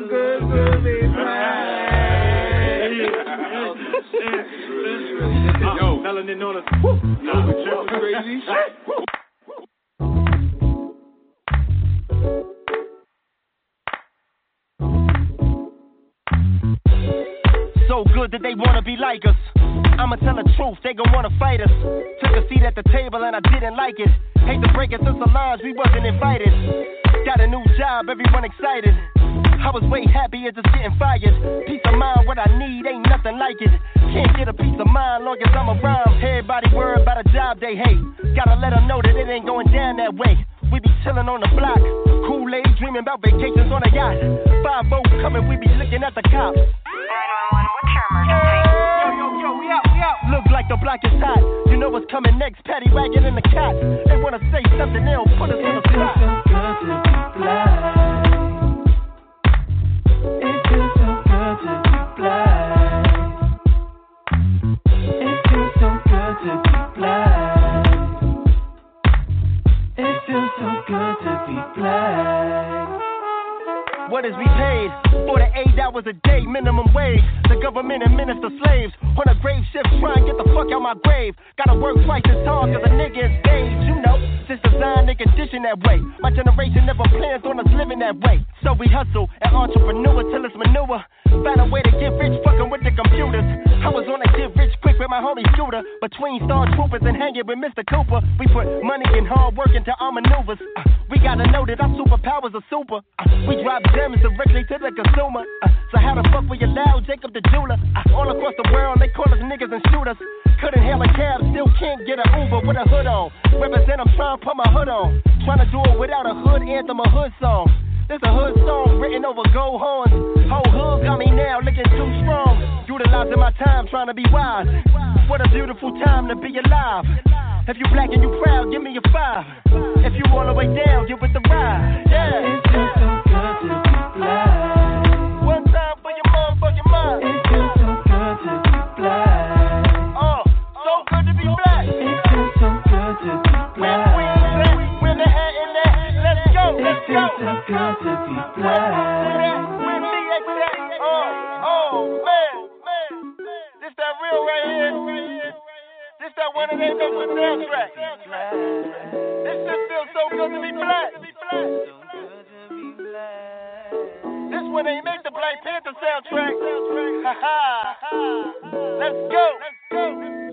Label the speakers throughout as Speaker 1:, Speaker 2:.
Speaker 1: so good to be.
Speaker 2: Yo, crazy.
Speaker 3: So good that they wanna be like us. I'ma tell the truth, they gon' wanna fight us. Took a seat at the table and I didn't like it. Hate to break it through the lines, we wasn't invited. Got a new job, everyone excited. I was way happier just getting fired. Peace of mind, what I need, ain't nothing like it. Can't get a peace of mind long as I'm around. Everybody worried about a job they hate. Gotta let them know that it ain't going down that way. We be chillin' on the block. Kool-Aid dreaming about vacations on a yacht. Five boats coming, we be looking at the cops. 911, what's your emergency? Yo, yo, yo, we out, we out. Look like the block is hot. Know what's coming next, wagon in the cot. They wanna say something, they'll put us on the spot.
Speaker 4: So it feels so good to be blind. It feels so good to be blind. It feels so good to be blind.
Speaker 3: What is we paid? For the eight hours a day, minimum wage. The government administer slaves. On a grave shift, try get the fuck out my grave. Gotta work twice as hard cause a nigga is. You know, since designed and conditioned that way. My generation never plans on us living that way. So we hustle and entrepreneur till it's manure. Find a way to get rich fucking with the computers. I was on a get rich quick with my homie shooter. Between Star Troopers and hanging with Mr. Cooper. We put money and hard work into our maneuvers. Uh, we gotta know that our superpowers are super. Uh, we drop gems directly to the consumer. Uh, so how the fuck we allow Jacob the jeweler? Uh, all across the world, they call us niggas and shooters. Couldn't hail a cab, still can't get an Uber with a hood on. Represent, I'm trying to put my hood on. Trying to do it without a hood anthem, a hood song. This a hood song written over gold horns. Whole hood got me now looking too strong. Utilizing my time trying to be wise. What a beautiful time to be alive. If you black and you proud, give me a five. If you all the way down, get with the ride. Yeah. It's just so good to be black. One time for your mom, for your mind. It's just so good to be black. Oh, so good to be black. It's just so good to be black. Where the queen's at, hat in that. Let's go, let's go. It's just so good to be black. Where that, where me at that. Oh, oh, man, man. This that real right here. This that one that ain't no good soundtrack. This shit feels so good to be black. This one ain't make the Black Panther soundtrack. Ha ha. Let's go. Let's go.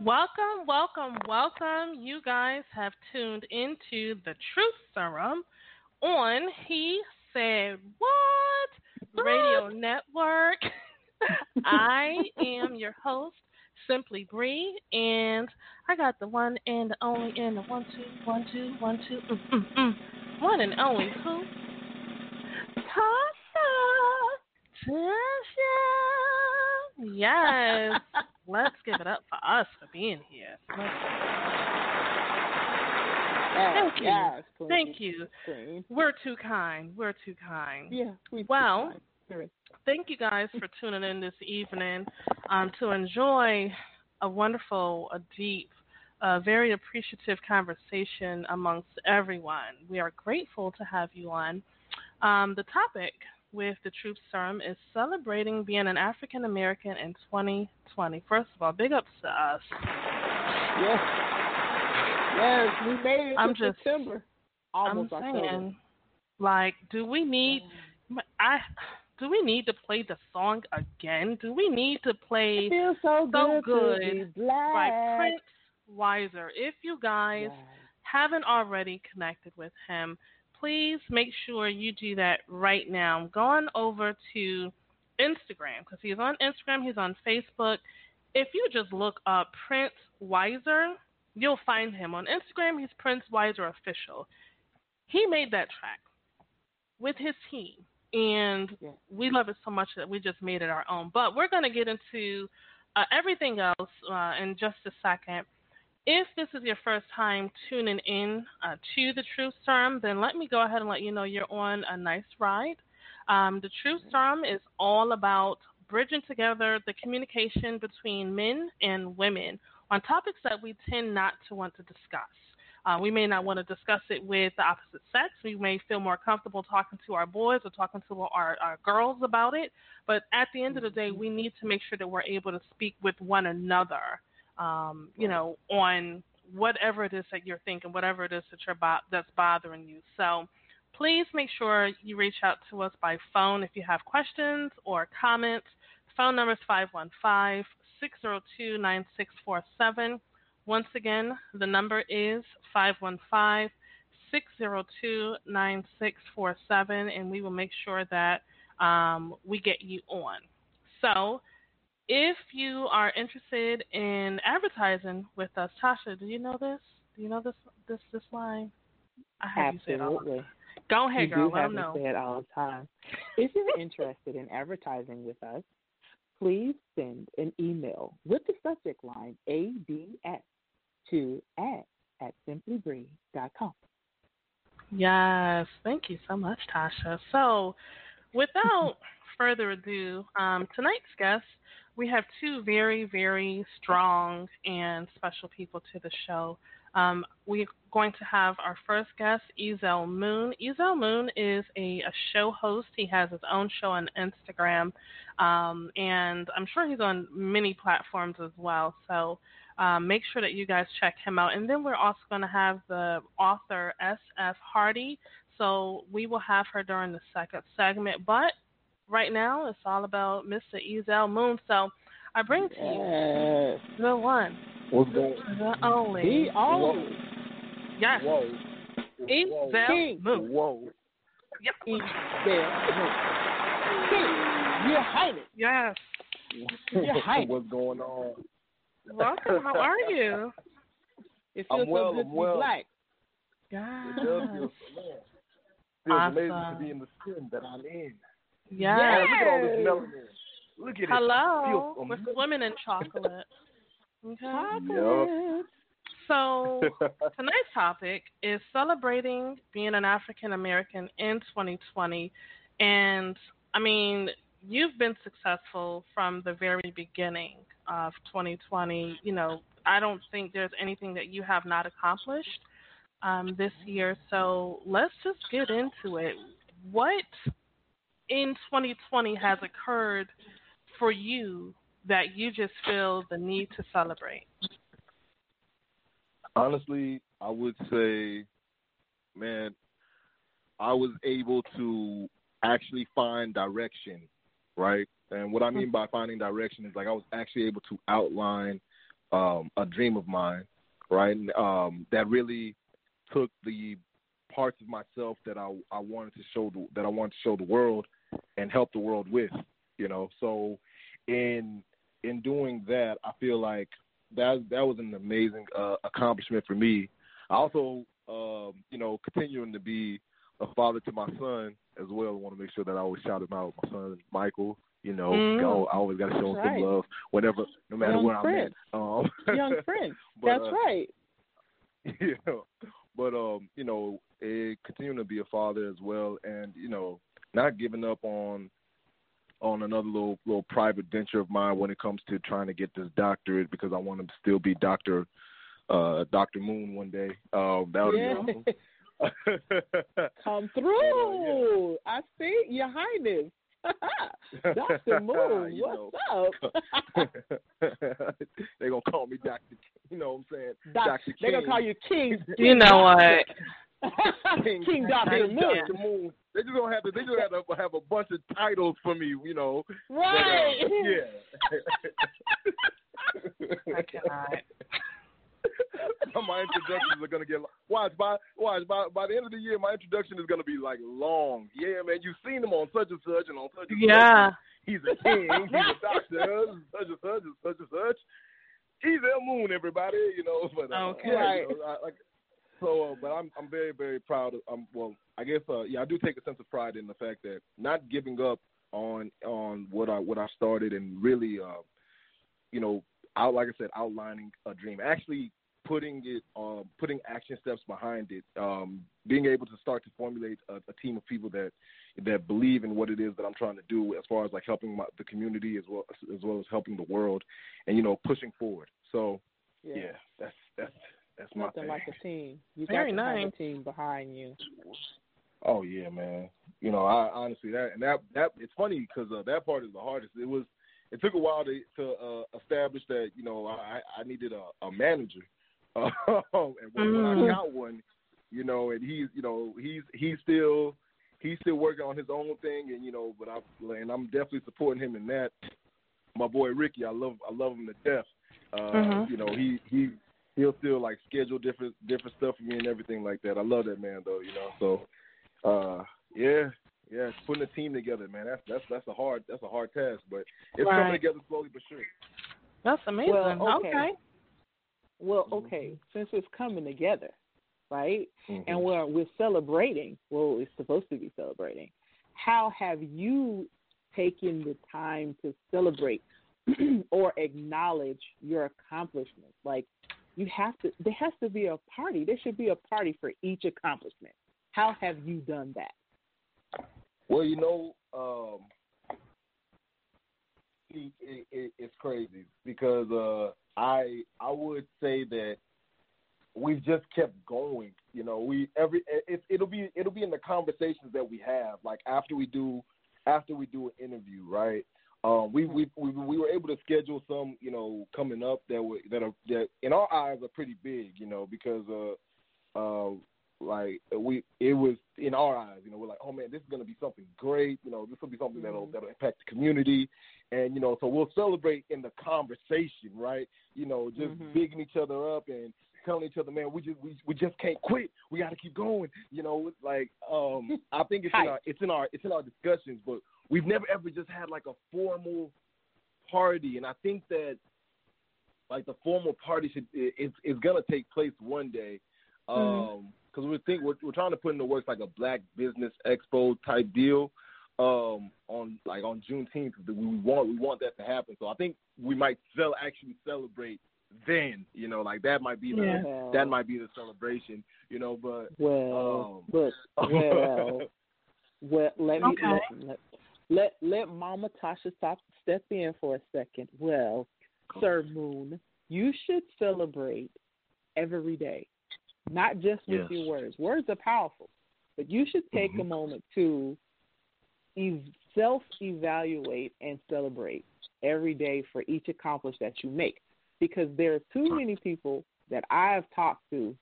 Speaker 5: Welcome, welcome, welcome. You guys have tuned into the Truth Serum on He Said What Radio Network. I am your host, Simply Bree, and I got the one and the only and the one two one two one two mm, mm, mm. one and only who Tasha Tasha. Yes, let's give it up for us for being here. Thank you.
Speaker 1: Yes,
Speaker 5: Thank you. We're too kind. We're too kind.
Speaker 1: Yeah. We
Speaker 5: Well,
Speaker 1: Very-
Speaker 5: thank you guys for tuning in this evening um, to enjoy a wonderful, a deep, a very appreciative conversation amongst everyone. We are grateful to have you on. Um, the topic with the Truth Serum is celebrating being an African American in 2020. First of all, big ups to us.
Speaker 1: Yes. Yes, we made it
Speaker 5: I'm
Speaker 1: to
Speaker 5: just-
Speaker 1: September. Almost
Speaker 5: I'm
Speaker 1: October.
Speaker 5: saying, like, do we need? I do we need to play the song again? Do we need to play
Speaker 1: so,
Speaker 5: so
Speaker 1: good,
Speaker 5: good
Speaker 1: to be black.
Speaker 5: by Prince Wiser? If you guys
Speaker 1: Yes.
Speaker 5: haven't already connected with him, please make sure you do that right now. Go on over to Instagram because he's on Instagram, he's on Facebook. If you just look up Prince Wiser, you'll find him on Instagram. He's Prince Wiser Official. He made that track with his team, and
Speaker 1: Yeah.
Speaker 5: we love it so much that we just made it our own. But we're going to get into uh, everything else uh, in just a second. If this is your first time tuning in uh, to the Truth Serum, then let me go ahead and let you know you're on a nice ride. Um, the Truth Serum is all about bridging together the communication between men and women on topics that we tend not to want to discuss. Uh, we may not want to discuss it with the opposite sex. We may feel more comfortable talking to our boys or talking to our, our girls about it. But at the end of the day, we need to make sure that we're able to speak with one another, um, you know, on whatever it is that you're thinking, whatever it is that you're bo- that's bothering you. So please make sure you reach out to us by phone if you have questions or comments. Phone number is 515 602 9647. Once again, the number is 515 602 9647, and we will make sure that um, we get you on. So, if you are interested in advertising with us, Tasha, do you know this? Do you know this this this line? I have
Speaker 6: Absolutely.
Speaker 5: You say it all Go ahead,
Speaker 6: you
Speaker 5: girl.
Speaker 6: Do have
Speaker 5: know.
Speaker 6: Say it all the time. If you're interested in advertising with us, please send an email with the subject line ADS to add at simplybree.com.
Speaker 5: Yes, thank you so much, Tasha. So, without further ado, um, tonight's guest, we have two very, very strong and special people to the show. Um, we're going to have our first guest, Ezell Moon. Ezell Moon is a, a, show host. He has his own show on Instagram, um, and I'm sure he's on many platforms as well. So um, make sure that you guys check him out. And then we're also going to have the author S.F. Hardy. So we will have her during the second segment. But right now, it's all about Mr. Ezell Moon. So I bring to you
Speaker 6: yes.
Speaker 5: the one,
Speaker 2: What's going
Speaker 5: the only,
Speaker 6: the only.
Speaker 5: Yes.
Speaker 2: Whoa.
Speaker 5: Ezell
Speaker 6: King.
Speaker 5: Moon.
Speaker 2: Whoa.
Speaker 5: Yep.
Speaker 6: Ezell Moon. King, Your Highness.
Speaker 5: Yes.
Speaker 6: Your Highness.
Speaker 2: What's going on?
Speaker 5: Welcome. How are you?
Speaker 6: It
Speaker 2: I'm well,
Speaker 6: so good
Speaker 2: I'm
Speaker 6: to
Speaker 2: well.
Speaker 6: be black.
Speaker 2: It does feel,
Speaker 5: Yes.
Speaker 2: man, feels amazing to be in the skin that I'm in.
Speaker 5: Yes.
Speaker 2: Man, look at all this
Speaker 6: Yes.
Speaker 2: melanin. Look at it.
Speaker 5: Hello. We're swimming in chocolate. Okay.
Speaker 6: Chocolate.
Speaker 5: So tonight's topic is celebrating being an African American in 2020, and I mean you've been successful from the very beginning of 2020. You know, I don't think there's anything that you have not accomplished um, this year. So let's just get into it. What in 2020 has occurred for you that you just feel the need to celebrate?
Speaker 2: Honestly, I would say, man, I was able to actually find direction, right? And what I mean by finding direction is like I was actually able to outline um, a dream of mine, right? And, um, that really took the parts of myself that I I wanted to show the, that I wanted to show the world and help the world with, you know. So in in doing that, I feel like that that was an amazing uh, accomplishment for me. I also, um, you know, continuing to be a father to my son as well. I want to make sure that I always shout him out. My son Michael, you know,
Speaker 5: Mm.
Speaker 2: go- I always got to show him
Speaker 6: right.
Speaker 2: some love, whatever, no matter
Speaker 6: Young
Speaker 2: where I'm at. Um,
Speaker 6: Young Prince.
Speaker 2: but,
Speaker 6: That's
Speaker 2: uh,
Speaker 6: right.
Speaker 2: yeah, but um, you know, it, continuing to be a father as well, and you know, not giving up on on another little little private venture of mine when it comes to trying to get this doctorate because I want to still be Doctor uh Doctor Moon one day. Um, that would
Speaker 6: Yeah.
Speaker 2: be awesome.
Speaker 6: Come through. I see, Your Highness. Dr. Moon,
Speaker 2: You know.
Speaker 6: what's up?
Speaker 2: they gonna call me Doctor. You know what I'm saying?
Speaker 6: Doc,
Speaker 2: Dr.
Speaker 6: they're going to call you King.
Speaker 5: You know what?
Speaker 6: King Dr.
Speaker 2: King
Speaker 6: Moon.
Speaker 2: Dr. Moon. They just gonna have to. They just have to have a bunch of titles for me. You know. But, uh,
Speaker 6: Right.
Speaker 2: yeah.
Speaker 5: I cannot.
Speaker 2: my introductions are gonna get watch by watch by by the end of the year. My introduction is gonna be like long. Yeah, man, you've seen him on such and such and on such and
Speaker 5: Yeah.
Speaker 2: such. He's a king. He's a doctor. Such and such and such and such. He's El Moon, everybody. You know. But uh,
Speaker 5: Okay.
Speaker 2: yeah, you know, I, like so. Uh, but I'm I'm very very proud. Of, um, well, I guess uh, yeah, I do take a sense of pride in the fact that not giving up on on what I what I started and really, uh, you know, out like I said, outlining a dream. Actually putting it um, putting action steps behind it, um, being able to start to formulate a, a team of people that that believe in what it is that I'm trying to do, as far as like helping my, the community as well as well as helping the world, and you know pushing forward. So yeah, that's that's That's my
Speaker 6: Nothing
Speaker 2: thing.
Speaker 6: like a team. You
Speaker 5: Very
Speaker 6: got to have a team behind you.
Speaker 2: Oh yeah, man. You know, I honestly that and that that it's funny because uh, that part is the hardest. It was. It took a while to to uh, establish that you know I I needed a, a manager, uh, and when, when I
Speaker 5: Mhm.
Speaker 2: got one, you know, and he's you know he's he's still he's still working on his own thing, and you know, but I and I'm definitely supporting him in that. My boy Ricky, I love I love him to death. Uh,
Speaker 5: Mhm.
Speaker 2: You know, he he he'll still like schedule different different stuff for me and everything like that. I love that man though, you know. So uh yeah, yeah, putting a team together, man. That's that's that's a hard that's a hard task, but it's
Speaker 5: Right.
Speaker 2: coming together slowly but sure.
Speaker 5: That's amazing.
Speaker 6: Well, okay.
Speaker 5: okay.
Speaker 6: Well,
Speaker 2: Mhm.
Speaker 6: okay, since it's coming together, right?
Speaker 2: Mhm.
Speaker 6: And we're we're celebrating. Well, we're supposed to be celebrating. How have you taken the time to celebrate or acknowledge your accomplishments? Like you have to. There has to be a party. There should be a party for each accomplishment. How have you done that?
Speaker 2: Well, you know, um, it, it, it's crazy because uh, I I would say that we've just kept going. You know, we every it, it'll be it'll be in the conversations that we have, like after we do after we do an interview, right? Um, we, we we we were able to schedule some, you know, coming up that were that are that in our eyes are pretty big, you know, because uh, uh, like we it was in our eyes, you know, we're like, oh man, this is gonna be something great, you know, this will be something that'll
Speaker 6: Mhm.
Speaker 2: that'll impact the community, and you know, so we'll celebrate in the conversation, right? You know, just
Speaker 6: Mhm.
Speaker 2: bigging each other up and telling each other, man, we just we, we just can't quit. We got to keep going. You know, it's like um, I think it's in our it's in our it's in our discussions, but we've never ever just had like a formal party, and I think that like the formal party should it, it's it's gonna take place one day. Um, because we're think we're, we're trying to put in the works like a Black Business Expo type deal, um, on like on Juneteenth. We want we want that to happen. So I think we might cel- actually celebrate then. You know, like that might be the
Speaker 5: Yeah.
Speaker 2: That might be the celebration. You know, but
Speaker 6: Well,
Speaker 2: um,
Speaker 6: but well, well. Let me
Speaker 5: Okay.
Speaker 6: let, let let let Mama Tasha stop step in for a second. Well, Sir Moon, you should celebrate every day, not just with
Speaker 2: Yes.
Speaker 6: your words. Words are powerful, but you should take a
Speaker 2: Mhm.
Speaker 6: moment to ev- self-evaluate and celebrate every day for each accomplishment that you make, because there are too many people that I've talked to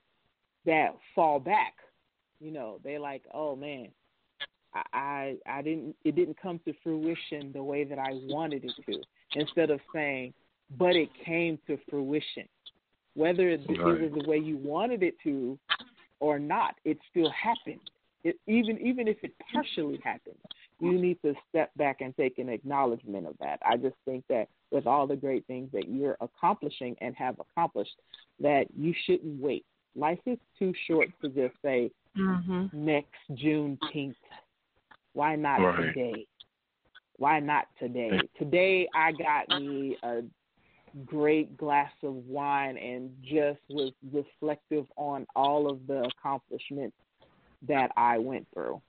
Speaker 6: that fall back. You know, they like, oh man, I, I I didn't it didn't come to fruition the way that I wanted it to. Instead of saying, but it came to fruition. Whether it, it was the way you wanted it to or not, it still happened. It, even even if it partially happened, you need to step back and take an acknowledgement of that. I just think that with all the great things that you're accomplishing and have accomplished, that you shouldn't wait. Life is too short to just say
Speaker 5: Mhm.
Speaker 6: next Juneteenth. Why not
Speaker 2: Right.
Speaker 6: today? Why not today? Today I got me a great glass of wine and just was reflective on all of the accomplishments that I went through.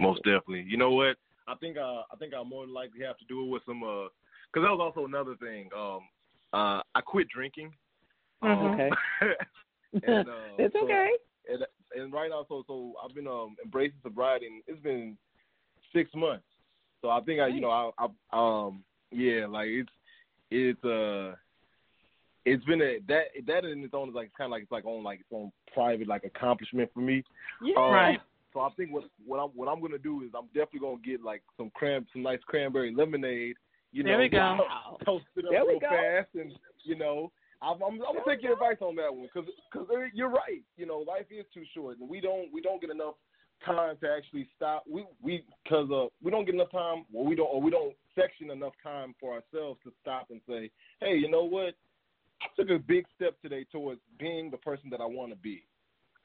Speaker 2: Most definitely. You know what? I think uh, I think I more than likely have to do it with some uh, because that was also another thing. Um, uh, I quit drinking.
Speaker 5: Mhm.
Speaker 6: Okay.
Speaker 2: and, uh,
Speaker 6: it's
Speaker 2: so-
Speaker 6: okay.
Speaker 2: and and right now, so so I've been um embracing sobriety. And it's been six months. So I think I, you know, I, I um yeah, like it's it's uh it's been a that that in its own is like kind of like it's like on like its own private like accomplishment for me.
Speaker 6: Yeah.
Speaker 2: Um,
Speaker 5: Right.
Speaker 2: So I think what what I'm what I'm gonna do is I'm definitely gonna get like some cran some nice cranberry lemonade. You
Speaker 5: There
Speaker 2: know,
Speaker 5: we go.
Speaker 6: Wow.
Speaker 2: toast it up
Speaker 6: There
Speaker 2: real
Speaker 6: go.
Speaker 2: fast, and you know, I'm I'm, I'm gonna take your advice on that one because because you're right. You know, life is too short, and we don't we don't get enough time to actually stop. We we because uh we don't get enough time, or we don't or we don't section enough time for ourselves to stop and say, hey, you know what? I took a big step today towards being the person that I want to be.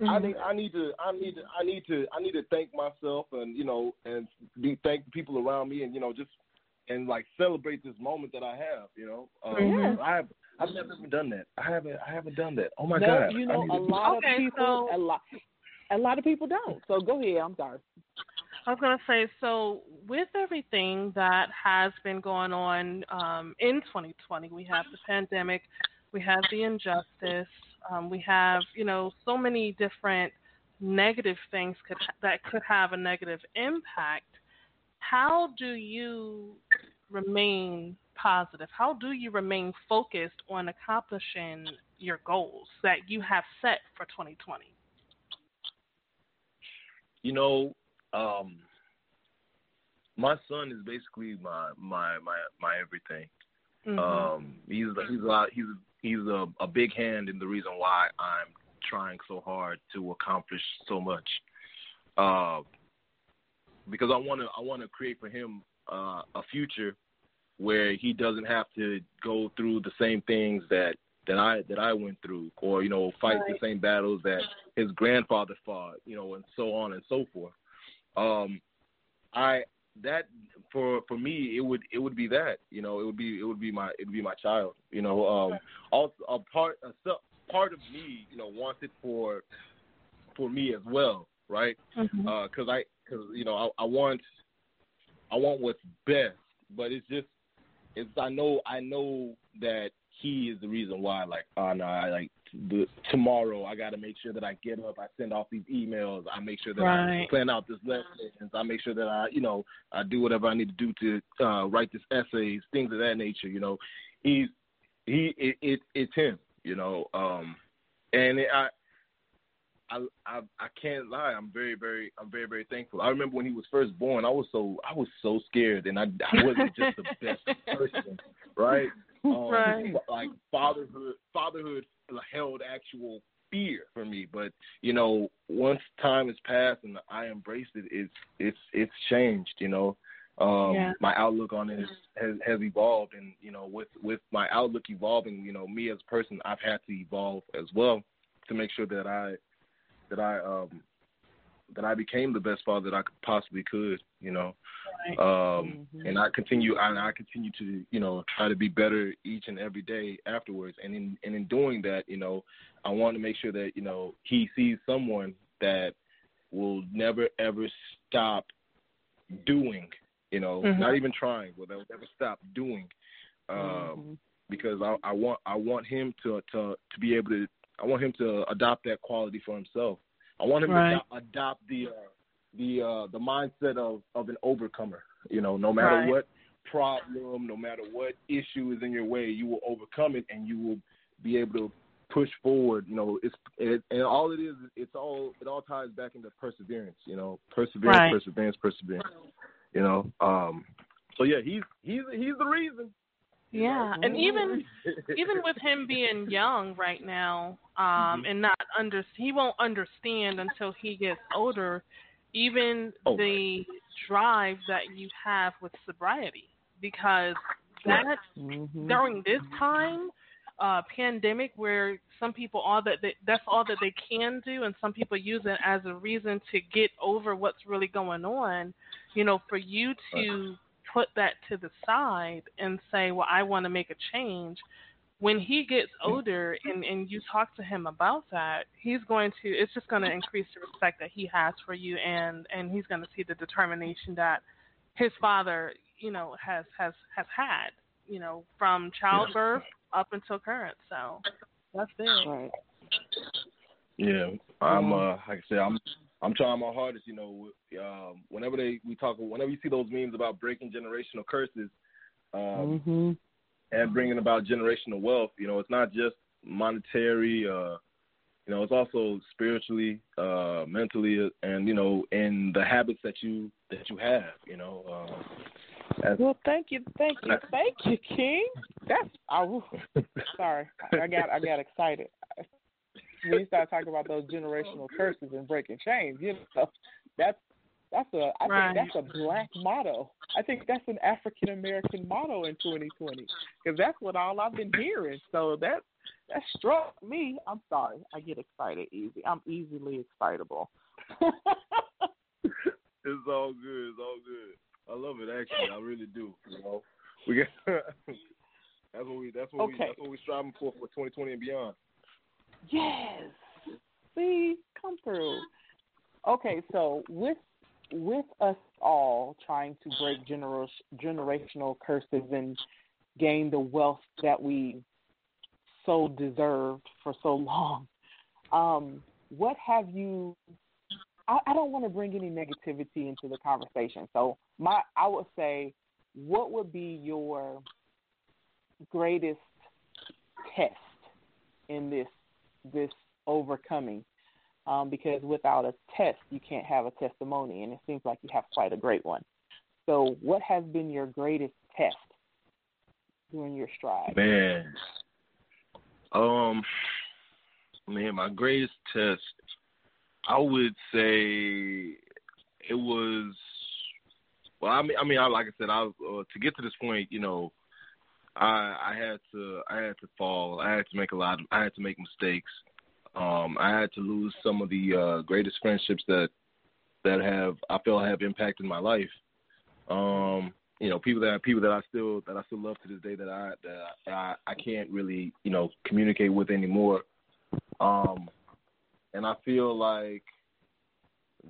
Speaker 2: I need I need to I need to I need to I need to thank myself and you know and be thank the people around me and you know just and like celebrate this moment that I have. You know, um,
Speaker 5: Mhm.
Speaker 2: I have I've never done that. I haven't I haven't done that. Oh my
Speaker 6: no,
Speaker 2: god!
Speaker 6: you know, a
Speaker 2: to do-
Speaker 6: lot
Speaker 5: Okay,
Speaker 6: of people,
Speaker 5: so-
Speaker 6: a lot, a lot of people don't. So go ahead. I'm sorry.
Speaker 5: I was gonna say, so with everything that has been going on um, in 2020, we have the pandemic, we have the injustice, um, we have you know so many different negative things could that could have a negative impact. How do you remain positive? How do you remain focused on accomplishing your goals that you have set for 2020?
Speaker 2: You know, um, my son is basically my my my my everything.
Speaker 5: Mm-hmm.
Speaker 2: Um, he's he's a he's he's a, a big hand in the reason why I'm trying so hard to accomplish so much. Uh, because I want to I want to create for him uh, a future where he doesn't have to go through the same things that that I that I went through, or you know, fight
Speaker 5: right.
Speaker 2: the same battles that his grandfather fought, you know, and so on and so forth. Um, I that for for me it would it would be that you know it would be it would be my it would be my child you know um also a part a part of me you know wants it for for me as well right
Speaker 5: Mhm.
Speaker 2: uh cuz I cuz you know I, I want I want what's best but it's just it's I know I know that he is the reason why like oh no I like the tomorrow I got to make sure that I get up I send off these emails I make sure that I plan out this lesson I make sure that I you know I do whatever I need to do to uh write this essays things of that nature you know he's he it, it it's him you know um and it, I I, I I can't lie. I'm very very I'm very very thankful. I remember when he was first born. I was so I was so scared, and I I wasn't just the best person, right? Um,
Speaker 5: Right.
Speaker 2: Like fatherhood fatherhood held actual fear for me, but you know once time has passed and I embraced it, it's it's it's changed. You know, um,
Speaker 5: Yeah.
Speaker 2: my outlook on it has has evolved, and you know with with my outlook evolving, you know me as a person, I've had to evolve as well to make sure that I that I um that I became the best father that I could possibly could, you know.
Speaker 5: Right.
Speaker 2: Um
Speaker 6: Mhm.
Speaker 2: and I continue and I continue to, you know, try to be better each and every day afterwards. And in and in doing that, you know, I want to make sure that, you know, he sees someone that will never ever stop doing, you know,
Speaker 5: Mhm.
Speaker 2: not even trying, but they'll never stop doing. Um
Speaker 6: Mhm.
Speaker 2: because I, I want I want him to, to to be able to I want him to adopt that quality for himself. I want him
Speaker 5: Right.
Speaker 2: to ado- adopt the uh, the uh, the mindset of of an overcomer. You know, no matter
Speaker 5: Right.
Speaker 2: what problem, no matter what issue is in your way, you will overcome it and you will be able to push forward. You know, it's it, and all it is, it's all it all ties back into perseverance. You know, perseverance,
Speaker 5: Right.
Speaker 2: perseverance, perseverance. You know, um. So yeah, he's he's he's the reason.
Speaker 5: Yeah, and even even with him being young right now, um, and not under he won't understand until he gets older, even
Speaker 2: Oh.
Speaker 5: the drive that you have with sobriety, because that
Speaker 6: Mhm.
Speaker 5: during this time, uh, pandemic, where some people all that they, that's all that they can do, and some people use it as a reason to get over what's really going on. You know, for you to put that to the side and say, "Well, I want to make a change." When he gets older and and you talk to him about that, he's going to it's just going to increase the respect that he has for you and and he's going to see the determination that his father, you know, has has has had, you know, from childbirth up until current. So that's it.
Speaker 6: Right.
Speaker 2: Yeah, I'm. Uh, like I said, I'm. I'm trying my hardest. You know, um, whenever they we talk, whenever you see those memes about breaking generational curses, um,
Speaker 6: Mhm.
Speaker 2: And bringing about generational wealth, you know, it's not just monetary. Uh, you know, it's also spiritually, uh, mentally, and you know, in the habits that you that you have. You know, uh, as,
Speaker 6: Well, thank you, thank you, thank you, King. That's I. woo. Sorry, I got I got excited when you start talking about those generational curses and breaking chains. You know, that's that's a I
Speaker 5: Right.
Speaker 6: think that's a black motto. I think that's an African American motto in 2020 because that's what all I've been hearing. So that that struck me. I'm sorry, I get excited easy. I'm easily excitable.
Speaker 2: it's all good. It's all good. I love it. Actually, I really do. You know, we get. that's what we. That's what we. That's what we striving for for 2020 and beyond.
Speaker 6: Yes. See, come through. Okay, so with with us all trying to break gener- generational curses and gain the wealth that we so deserved for so long. Um, what have you? I, I don't want to bring any negativity into the conversation. So my, I would say, what would be your greatest test in this this overcoming? Um, because without a test, you can't have a testimony, and it seems like you have quite a great one. So, what has been your greatest test during your stride?
Speaker 2: Man, um, man, my greatest test, I would say it was. Well, I mean, I mean, I, like I said, I uh, to get to this point, you know, I I had to I had to fall. I had to make a lot. Of, I had to make mistakes. Um, I had to lose some of the uh, greatest friendships that that have I feel have impacted my life. Um, you know, people that people that I still that I still love to this day that I that I, I can't really you know communicate with anymore. Um, and I feel like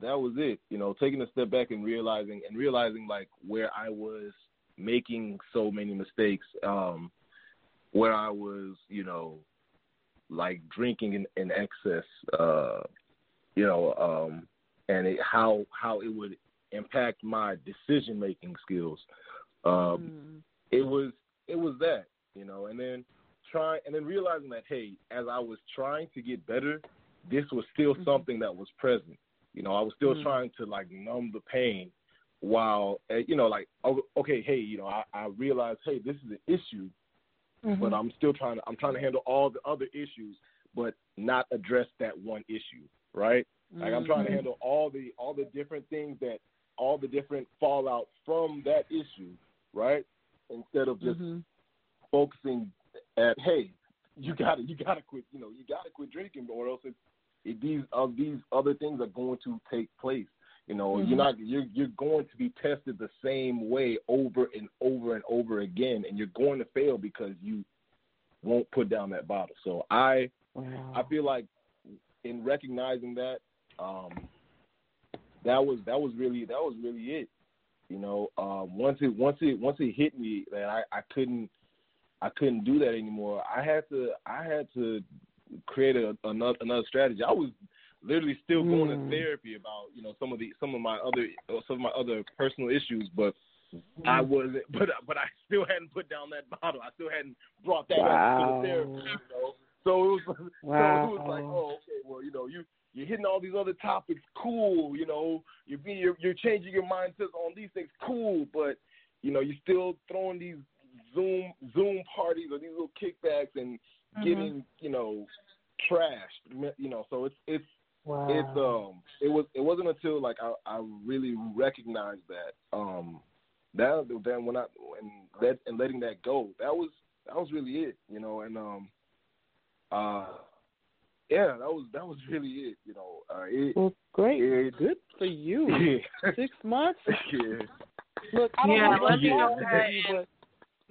Speaker 2: that was it. You know, taking a step back and realizing and realizing like where I was making so many mistakes, um, where I was, you know, like drinking in, in excess, uh, you know, um, and it, how how it would impact my decision making skills. Um, mm. It was it was that, you know, and then trying and then realizing that hey, as I was trying to get better, this was still mm-hmm. something that was present. You know, I was still mm. trying to like numb the pain while eh, you know like okay hey you know I, I realized hey this is an issue mm-hmm. but I'm still trying to I'm trying to handle all the other issues but not address that one issue right like I'm trying to mm-hmm. handle all the all the different things that all the different fallout from that issue right instead of just mm-hmm. focusing at hey you gotta you gotta quit you know you gotta quit drinking or else it's, it, these uh, these other things are going to take place you know, mm-hmm. you're not you're you're going to be tested the same way over and over and over again, and you're going to fail because you won't put down that bottle. So I wow. I feel like in recognizing that, um, that was that was really that was really it. You know, um, once it once it once it hit me that I, I couldn't I couldn't do that anymore. I had to I had to create a, another another strategy. I was literally still going mm. to therapy about you know some of the some of my other some of my other personal issues, but. I wasn't. But but I still hadn't put down that bottle. I still hadn't brought that wow. up to the therapy. You know, so it was wow. so it was like, oh, okay, well, you know, you you're hitting all these other topics, cool. You know, you're being you're, you're changing your mindset on these things, cool. But you know, you're still throwing these Zoom Zoom parties or these little kickbacks and mm-hmm. getting you know trashed. You know, so it's it's
Speaker 6: Wow.
Speaker 2: It's um it was it wasn't until like I I really recognized that um that then when I and let and letting that go that was that was really it you know and um uh yeah that was that was really it you know uh, it,
Speaker 6: well great
Speaker 2: it,
Speaker 6: good for you
Speaker 2: yeah.
Speaker 6: six months
Speaker 2: yeah
Speaker 6: look I don't
Speaker 5: yeah,
Speaker 6: know what
Speaker 5: you
Speaker 6: know,
Speaker 5: but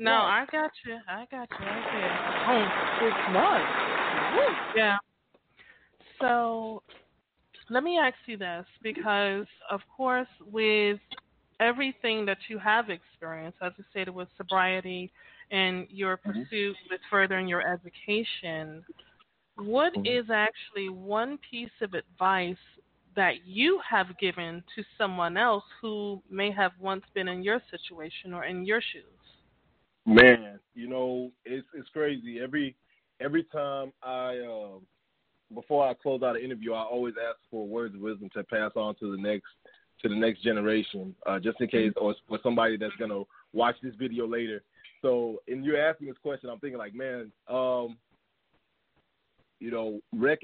Speaker 5: no, yeah. I got you. I got you. I
Speaker 6: did. Six months. Woo.
Speaker 5: Yeah. So let me ask you this because, of course, with everything that you have experienced, as you stated with sobriety and your mm-hmm. pursuit with furthering your education, what mm-hmm. is actually one piece of advice that you have given to someone else who may have once been in your situation or in your shoes?
Speaker 2: Man, you know, it's it's crazy. Every every time I uh, before I close out an interview, I always ask for words of wisdom to pass on to the next to the next generation, uh, just in case, or for somebody that's gonna watch this video later. So, in you asking this question, I'm thinking like, man, um, you know, rec-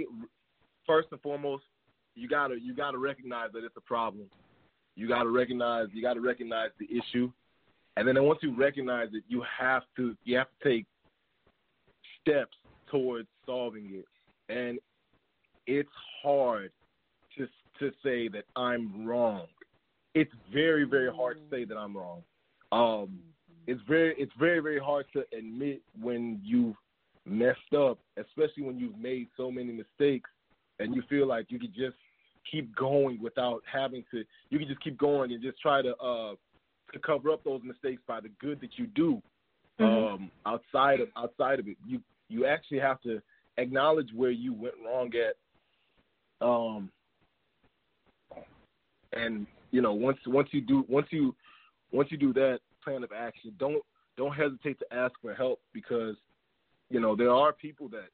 Speaker 2: first and foremost, you gotta you gotta recognize that it's a problem. You gotta recognize you gotta recognize the issue, and then once you recognize it, you have to you have to take steps towards solving it. And it's hard to to say that I'm wrong. It's very very hard to say that I'm wrong. Um, it's very it's very very hard to admit when you've messed up, especially when you've made so many mistakes and you feel like you could just keep going without having to. You can just keep going and just try to uh, to cover up those mistakes by the good that you do mm-hmm. um, outside of outside of it. You you actually have to acknowledge where you went wrong at. Um, and you know once once you do once you once you do that plan of action, don't don't hesitate to ask for help because you know there are people that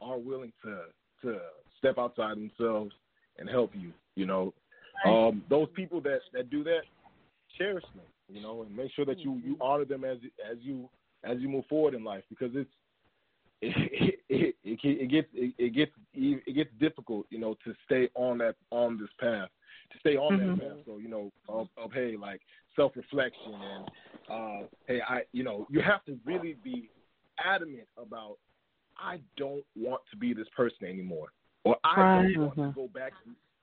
Speaker 2: are willing to to step outside themselves and help you. You know, um, those people that that do that, cherish them. You know, and make sure that you you honor them as as you as you move forward in life because it's it it, it, it gets it, it gets it gets difficult, you know, to stay on that on this path, to stay on
Speaker 5: Mhm.
Speaker 2: that path. So you know, of, of hey, like self reflection and uh, hey, I you know, you have to really be adamant about I don't want to be this person anymore, or I
Speaker 5: Right.
Speaker 2: don't want
Speaker 6: Mhm.
Speaker 2: to go back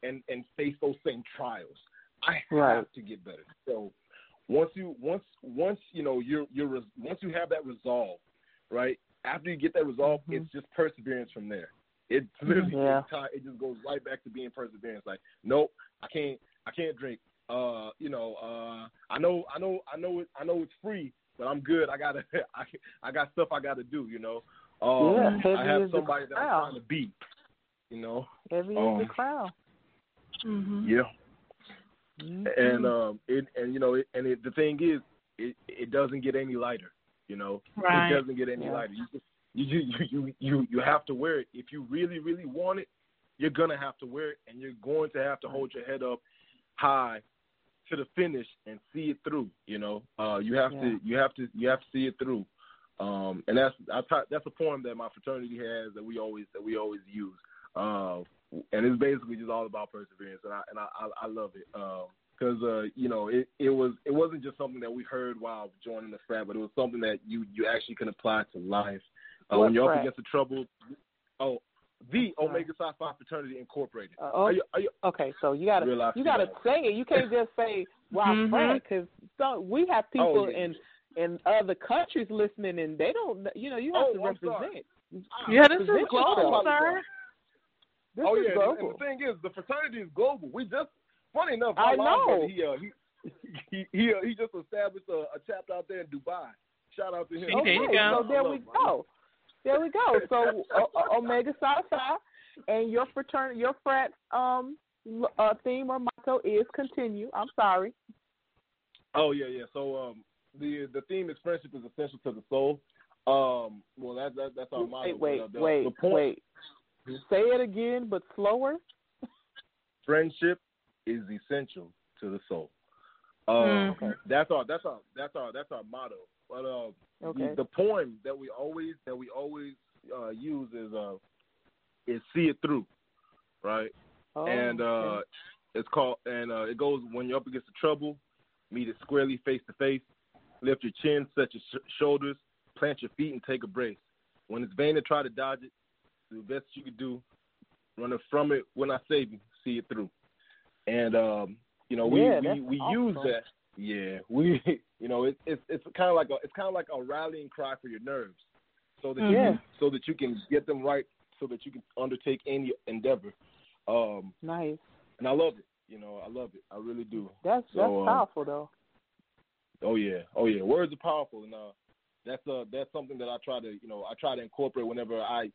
Speaker 2: and and face those same trials. I have
Speaker 6: Right.
Speaker 2: to get better. So once you once once you know you're you're once you have that resolve, right? After you get that resolve,
Speaker 6: Mhm.
Speaker 2: it's just perseverance from there. It literally
Speaker 6: Yeah.
Speaker 2: takes. It just goes right back to being perseverance. Like, nope, I can't I can't drink. Uh, you know, uh, I know I know I know it I know it's free, but I'm good. I gotta I I got stuff I gotta do. You know, um,
Speaker 6: Yeah, heavy
Speaker 2: I have
Speaker 6: is the
Speaker 2: somebody that I'm trying to beat. You know,
Speaker 6: Heavy
Speaker 2: Um,
Speaker 6: is the crown.
Speaker 5: Mm-hmm.
Speaker 2: yeah.
Speaker 6: Mhm.
Speaker 2: and um it and you know it, and it, the thing is it it doesn't get any lighter you know?
Speaker 5: Right.
Speaker 2: it doesn't get any
Speaker 6: Yeah.
Speaker 2: lighter. You, just, you you you you you have to wear it. If you really really want it you're gonna have to wear it and you're going to have to hold your head up high to the finish and see it through you know? Uh you have
Speaker 6: Yeah.
Speaker 2: to you have to you have to see it through. Um and that's I that's a poem that my fraternity has that we always that we always use. Uh and it's basically just all about perseverance, and I and I I, I love it because uh, you know it it was it wasn't just something that we heard while joining the frat, but it was something that you you actually can apply to life uh, when you're up against the trouble. Oh, the Omega Psi Phi Fraternity Incorporated.
Speaker 6: Uh, oh,
Speaker 2: Are you, are you,
Speaker 6: okay, so you gotta
Speaker 2: Real
Speaker 6: you gotta
Speaker 2: people.
Speaker 6: say it. You can't just say well I'm
Speaker 5: Mhm.
Speaker 6: friend because so we have people
Speaker 2: Oh, yeah.
Speaker 6: in in other countries listening and they don't you know you have
Speaker 2: Oh,
Speaker 6: to
Speaker 2: I'm sorry.
Speaker 6: represent.
Speaker 5: Yeah, this is
Speaker 6: Present
Speaker 5: global,
Speaker 6: yourself.
Speaker 5: sir.
Speaker 6: This
Speaker 2: oh
Speaker 6: is
Speaker 2: yeah, and-
Speaker 6: global.
Speaker 2: and the thing is, the fraternity is global. We just funny enough,
Speaker 6: I
Speaker 2: my line
Speaker 6: know.
Speaker 2: brother, he uh, he he he, uh, he just established a, a chapter out there in Dubai. Shout out to him.
Speaker 5: See, there you
Speaker 6: Okay, so there we go. There we go. So o- o- Omega Psi Phi and your fraternity, your frat um uh, theme or motto is continue. I'm sorry.
Speaker 2: Oh yeah, yeah. So um, the the theme is friendship is essential to the soul. Um, well that, that that's our motto.
Speaker 6: Wait, wait,
Speaker 2: the,
Speaker 6: wait,
Speaker 2: the point,
Speaker 6: wait. Say it again, but slower.
Speaker 2: Friendship is essential to the soul. Uh,
Speaker 5: Mhm.
Speaker 2: That's our that's our that's our that's our motto. But uh,
Speaker 6: Okay.
Speaker 2: the, the poem that we always that we always uh, use is uh is see it through, right?
Speaker 6: Oh,
Speaker 2: and uh,
Speaker 6: okay.
Speaker 2: it's called and uh, it goes when you're up against the trouble, meet it squarely face to face, lift your chin, set your sh- shoulders, plant your feet, and take a brace. When it's vain to try to dodge it, do the best you can do. Running from it when I save you, see it through. And um, you know we
Speaker 6: Yeah,
Speaker 2: we, we use that. Yeah, we you know it, it's it's kind of like a it's kind of like a rallying cry for your nerves, so that you
Speaker 6: Yeah.
Speaker 2: can, so that you can get them right, so that you can undertake any endeavor. Um,
Speaker 6: nice.
Speaker 2: and I love it. You know, I love it. I really do.
Speaker 6: That's
Speaker 2: So,
Speaker 6: that's
Speaker 2: um,
Speaker 6: powerful though.
Speaker 2: Oh yeah, oh yeah. Words are powerful, and uh, that's uh that's something that I try to you know I try to incorporate whenever I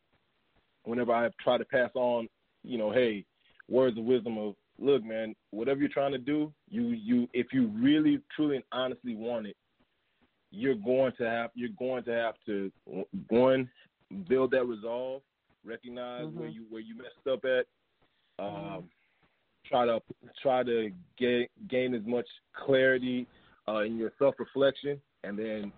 Speaker 2: whenever I try to pass on you know hey words of wisdom of look man whatever you're trying to do you you if you really truly and honestly want it you're going to have you're going to have to one build that resolve recognize where
Speaker 6: Mhm.
Speaker 2: you where you messed up at um try to try to gain gain as much clarity uh, in your self reflection, and then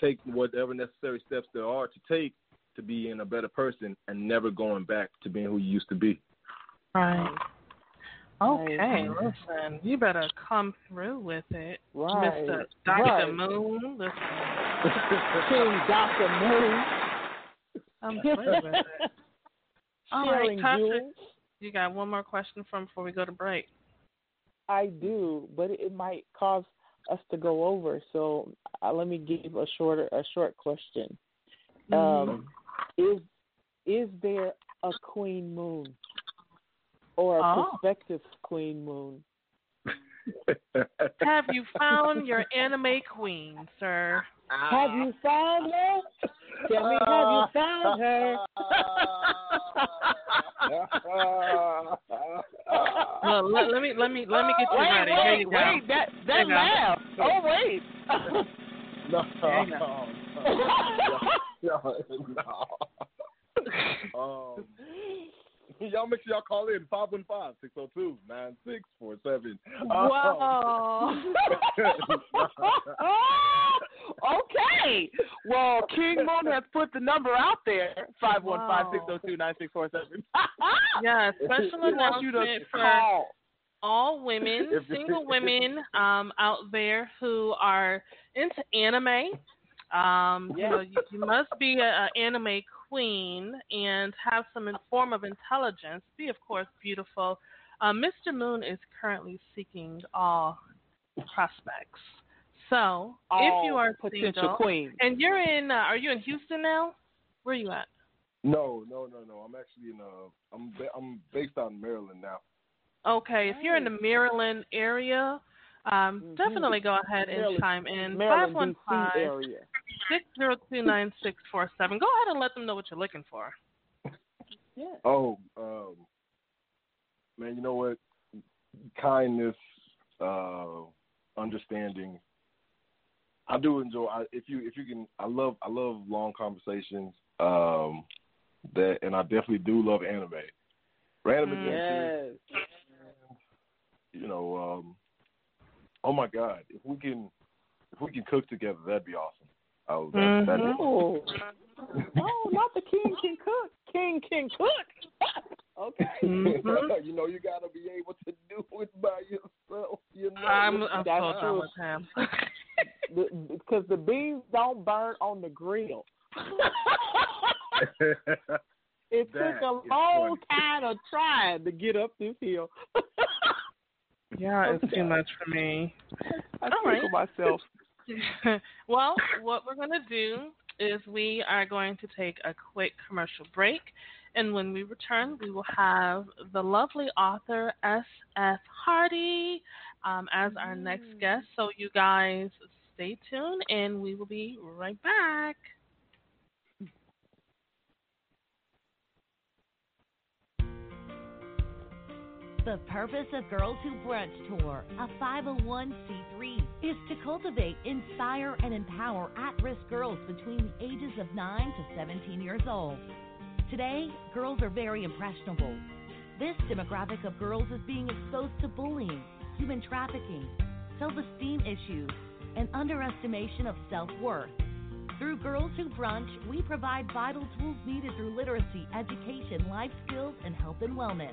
Speaker 2: take whatever necessary steps there are to take to be in a better person, and never going back to being who you used to be.
Speaker 5: Right. Okay,
Speaker 6: Nice.
Speaker 5: listen, you better come through with it,
Speaker 6: Right.
Speaker 5: Mr. Dr.
Speaker 6: Right.
Speaker 5: Moon. Listen,
Speaker 6: King Dr. Moon.
Speaker 5: I'm through with it. All right,
Speaker 6: jewels.
Speaker 5: you got one more question from before we go to break.
Speaker 6: I do, but it might cause us to go over. So uh, let me give a shorter a short question. Um, is is there a queen moon or a
Speaker 5: Oh.
Speaker 6: prospective queen moon?
Speaker 5: Have you found your anime queen, sir?
Speaker 6: Have you found her? Tell me, have you found her?
Speaker 5: Well, let, let me let me let me get you
Speaker 6: wait,
Speaker 5: ready.
Speaker 6: wait,
Speaker 5: Here
Speaker 6: wait, that that
Speaker 5: you go.
Speaker 6: laugh. Oh wait.
Speaker 2: no,
Speaker 5: There you
Speaker 2: no, no. Um, y'all make sure y'all call in 515-602-9647.
Speaker 5: Whoa.
Speaker 6: okay. Well, King Moon has put the number out there. Five one five six zero two nine six four seven.
Speaker 5: Yeah, special
Speaker 6: He wants you to
Speaker 5: announcement for
Speaker 6: call.
Speaker 5: all women, single women um, out there who are into anime. Um, You know, you, you must be an anime queen and have some form of intelligence. Be, of course, beautiful. Uh, Mr. Moon is currently seeking all prospects. So, if you are
Speaker 6: potential
Speaker 5: single,
Speaker 6: queen.
Speaker 5: and you're in, uh, are you in Houston now? Where are you at?
Speaker 2: No, no, no, no. I'm actually in uh, I'm I'm based out in Maryland now.
Speaker 5: Okay, if you're in the Maryland area, um,
Speaker 6: Mhm.
Speaker 5: definitely go ahead and
Speaker 6: Maryland-
Speaker 5: chime in.
Speaker 6: Maryland, D.C.
Speaker 5: 515 6029647. Go ahead and let them know what you're looking for.
Speaker 6: Yeah.
Speaker 2: Oh, um, man, you know what? Kindness, uh, understanding. I do enjoy. I, if you if you can, I love I love long conversations. Um, that and I definitely do love anime. Random
Speaker 5: Mm.
Speaker 2: adventures.
Speaker 6: Yes.
Speaker 2: You know, um, oh my God, if we can if we can cook together, that'd be awesome. Oh, that, that'd be.
Speaker 6: Oh. no, not the king can cook. King can cook. okay.
Speaker 5: Mhm.
Speaker 2: you know, you gotta be able to do it by yourself. You know,
Speaker 5: I'm, I'm so
Speaker 6: That's
Speaker 5: done
Speaker 6: true.
Speaker 5: with him.
Speaker 6: Because the, beans don't burn on the grill. It
Speaker 2: That
Speaker 6: took a long
Speaker 2: funny.
Speaker 6: time of trying to get up this hill.
Speaker 5: Yeah, it's
Speaker 6: Okay.
Speaker 5: too much for me.
Speaker 6: I
Speaker 5: All right.
Speaker 6: myself.
Speaker 5: well, what we're going to do is we are going to take a quick commercial break. And when we return, we will have the lovely author S.F. Hardy um, as our next guest. So you guys stay tuned, and we will be right back.
Speaker 7: The purpose of Girls Who Brunch Tour, a 501c3, is to cultivate, inspire, and empower at risk girls between the ages of 9 to 17 years old. Today, girls are very impressionable. This demographic of girls is being exposed to bullying, human trafficking, self esteem issues, and underestimation of self worth. Through Girls Who Brunch, we provide vital tools needed through literacy, education, life skills, and health and wellness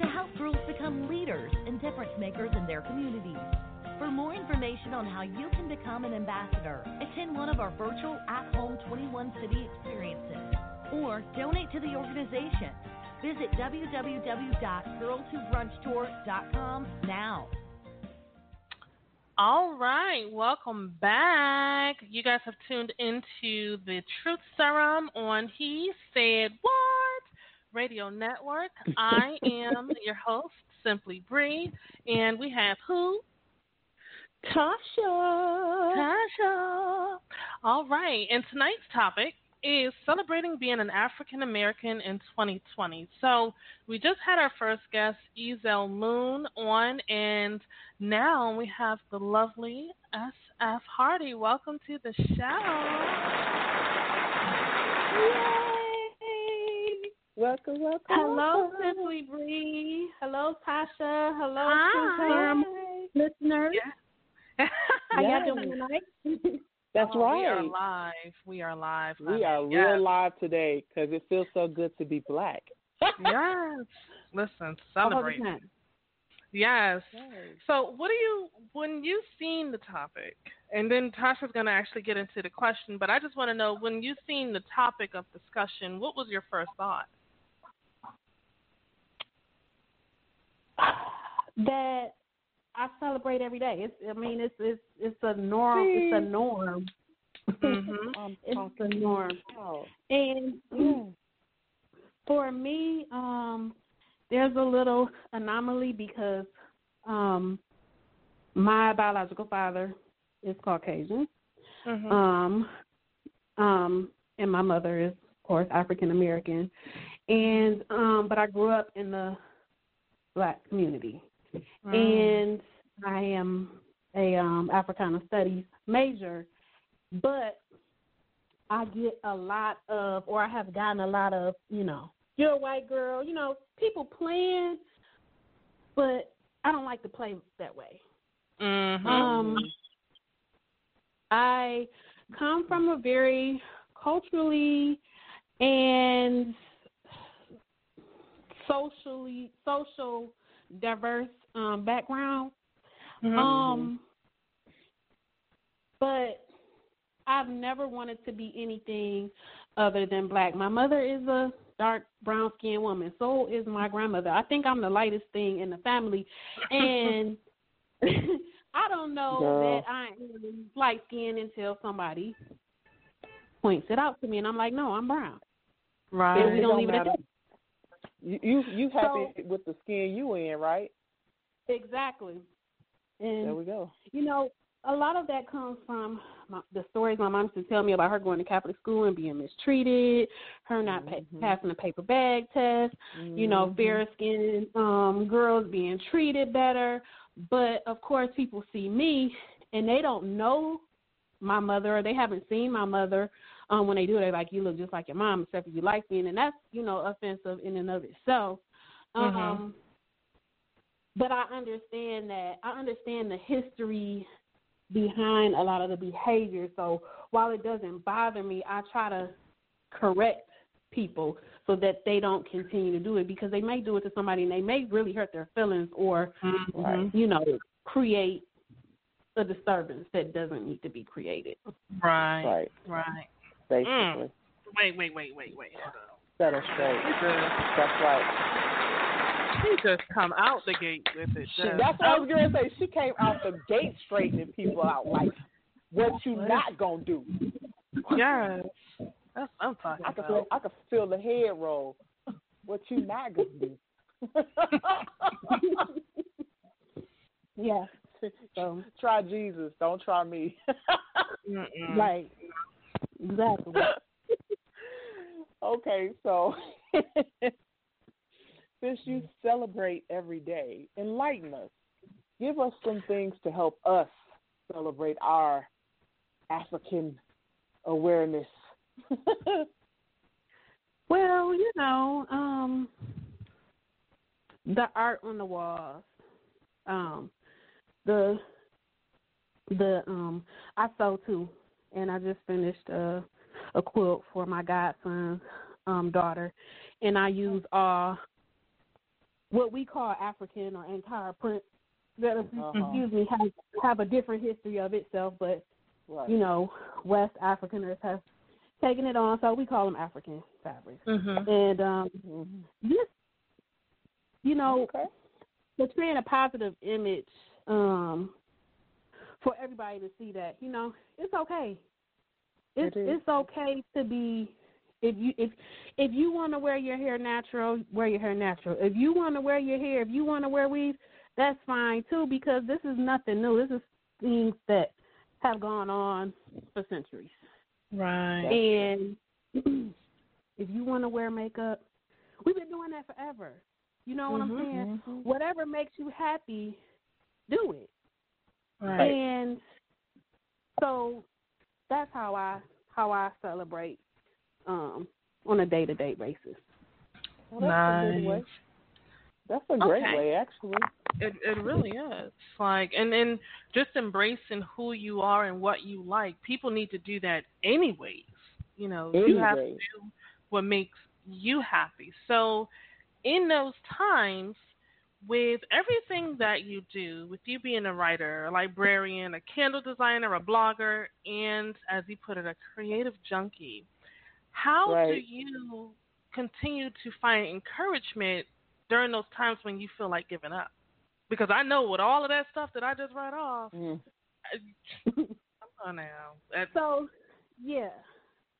Speaker 7: to help girls become leaders and difference makers in their communities. For more information on how you can become an ambassador, attend one of our virtual at home 21 city experiences, or donate to the organization. Visit www.girlswhobrunchtour.com now.
Speaker 5: All right, welcome back. You guys have tuned into the Truth Serum on He Said What Radio Network. I am your host, Simply Bree, and we have who?
Speaker 6: Tasha.
Speaker 5: Tasha. All right, and tonight's topic is celebrating being an African American in 2020. So we just had our first guest, Ezel Moon, on, and now we have the lovely S.F. Hardy. Welcome to the show.
Speaker 6: Yay! Welcome, welcome.
Speaker 8: Hello,
Speaker 6: welcome.
Speaker 8: Simply Bree. Hello, Tasha. Hello,
Speaker 5: Hi.
Speaker 8: Susan. listeners.
Speaker 5: Yeah.
Speaker 8: How
Speaker 6: Yes.
Speaker 8: y'all doing tonight?
Speaker 6: That's
Speaker 5: Oh, We are live. We are live.
Speaker 6: We
Speaker 5: honey.
Speaker 6: are
Speaker 5: Yes.
Speaker 6: real live today because it feels so good to be black.
Speaker 5: Yes. Listen, celebrate.
Speaker 8: 100%.
Speaker 5: Yes. So, what do you when you seen the topic, and then Tasha's going to actually get into the question, but I just want to know when you seen the topic of discussion, what was your first thought?
Speaker 8: That I celebrate every day. It's. I mean, it's. It's. It's a norm. It's a norm.
Speaker 5: Mhm.
Speaker 6: I'm
Speaker 8: It's a norm.
Speaker 6: about.
Speaker 8: And
Speaker 6: Yeah.
Speaker 8: for me, um, there's a little anomaly because um, my biological father is Caucasian.
Speaker 5: Mhm.
Speaker 8: Um, um, and my mother is, of course, African American. And um, but I grew up in the black community,
Speaker 5: Mm.
Speaker 8: and I am a um, Africana Studies major. But I get a lot of, or I have gotten a lot of, you know, you're a white girl, you know, people playing, but I don't like to play that way.
Speaker 5: Mhm.
Speaker 8: Um, I come from a very culturally and socially social diverse um, background.
Speaker 5: Mhm.
Speaker 8: Um, but I've never wanted to be anything other than black. My mother is a dark brown skinned woman. So is my grandmother. I think I'm the lightest thing in the family, and I don't know
Speaker 6: Girl.
Speaker 8: that I am light skinned until somebody points it out to me, and I'm like, no, I'm brown.
Speaker 5: right.
Speaker 8: And we don't
Speaker 6: don't
Speaker 8: leave it at that.
Speaker 6: You you, you happy with the skin you in, right?
Speaker 8: Exactly. And
Speaker 6: There we go.
Speaker 8: you know, a lot of that comes from my, the stories my mom used to tell me about her going to Catholic school and being mistreated, her not pa-
Speaker 6: Mhm.
Speaker 8: passing the paper bag test, you know,
Speaker 6: Mhm.
Speaker 8: fair skinned um, girls being treated better. But of course, people see me and they don't know my mother or they haven't seen my mother. Um, when they do, they're like, "You look just like your mom, except for you like me," and that's you know offensive in and of itself. Um,
Speaker 5: Mhm.
Speaker 8: But I understand that I understand the history behind a lot of the behavior. So while it doesn't bother me, I try to correct people so that they don't continue to do it because they may do it to somebody and they may really hurt their feelings or
Speaker 5: Mhm.
Speaker 8: you know create a disturbance that doesn't need to be created.
Speaker 5: Right.
Speaker 6: Right.
Speaker 5: Right.
Speaker 6: Basically.
Speaker 5: Wait, wait, wait, wait, wait. Hold on.
Speaker 6: Set her straight. That's right.
Speaker 5: She just come out the gate with it.
Speaker 6: She, that's what I was gonna say. She came out the gate straightening people out like what you not gonna do.
Speaker 5: Yes. That's I'm talking
Speaker 6: I could
Speaker 5: about.
Speaker 6: feel I could feel the head roll. What you not gonna do?
Speaker 8: Yeah. So
Speaker 6: try Jesus, don't try me.
Speaker 8: Right. Exactly.
Speaker 6: okay, so since you celebrate every day, enlighten us. Give us some things to help us celebrate our African awareness.
Speaker 8: Well, you know, um, the art on the walls, um, the the um, I sew too, and I just finished a a quilt for my godson's um daughter, and I use uh what we call African or entire print that
Speaker 6: Uh-huh.
Speaker 8: excuse me have have a different history of itself, but
Speaker 6: right.
Speaker 8: you know West Africaners have taken it on, so we call them African fabrics.
Speaker 5: Mhm.
Speaker 8: And um,
Speaker 6: Mhm.
Speaker 8: just you know,
Speaker 6: Okay.
Speaker 8: portraying a positive image um, for everybody to see that you know it's okay. It's
Speaker 6: It
Speaker 8: it's okay to be if you if if you want to wear your hair natural, wear your hair natural. If you want to wear your hair, if you want to wear weave, that's fine too because this is nothing new. This is things that have gone on for centuries.
Speaker 5: Right.
Speaker 8: And if you want to wear makeup, we've been doing that forever. You know what
Speaker 5: Mhm.
Speaker 8: I'm saying? Whatever makes you happy, do it.
Speaker 5: Right.
Speaker 8: And so that's how I how I celebrate um on a day to day basis.
Speaker 6: Well, that's a good way.
Speaker 5: Nice.
Speaker 6: That's a great
Speaker 5: Okay.
Speaker 6: way, actually.
Speaker 5: It it really is. Like and then just embracing who you are and what you like. People need to do that anyways. You know, you have to do what makes you happy. So in those times with everything that you do, with you being a writer, a librarian, a candle designer, a blogger, and as you put it, a creative junkie, how do you continue to find encouragement during those times when you feel like giving up? Because I know with all of that stuff that I just read off,
Speaker 6: Mm.
Speaker 5: come on now. That's,
Speaker 8: So, yeah.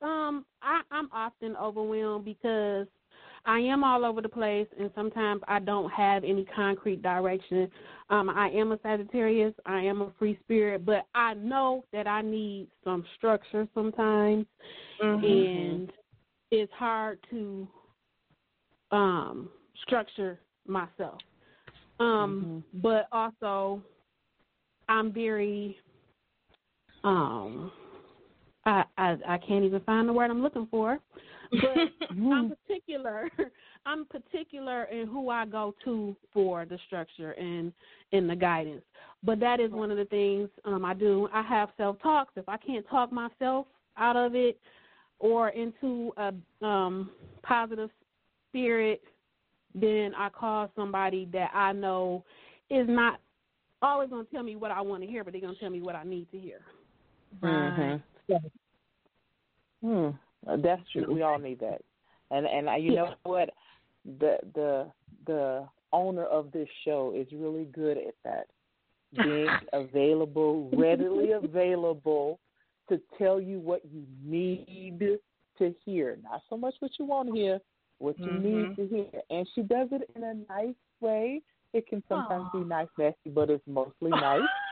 Speaker 8: Um, I, I'm often overwhelmed because I am all over the place, and sometimes I don't have any concrete direction. Um, I am a Sagittarius. I am a free spirit, but I know that I need some structure sometimes,
Speaker 5: Mm-hmm.
Speaker 8: and it's hard to um, structure myself. Um, But also, I'm very um, I, I I can't even find the word I'm looking for, but I'm particular. I'm particular in who I go to for the structure and in the guidance. But that is one of the things um, I do. I have self talks. If I can't talk myself out of it or into a um, positive spirit, then I call somebody that I know is not always going to tell me what I want to hear, but they're going to tell me what I need to hear.
Speaker 6: Mhm. Hmm. Uh, That's true. We all need that. And and uh, you know what? The the the owner of this show is really good at that. Being available, readily available to tell you what you need to hear. Not so much what you want to hear, what you need to hear. And she does it in a nice way. It can sometimes be nice, nasty, but it's mostly nice.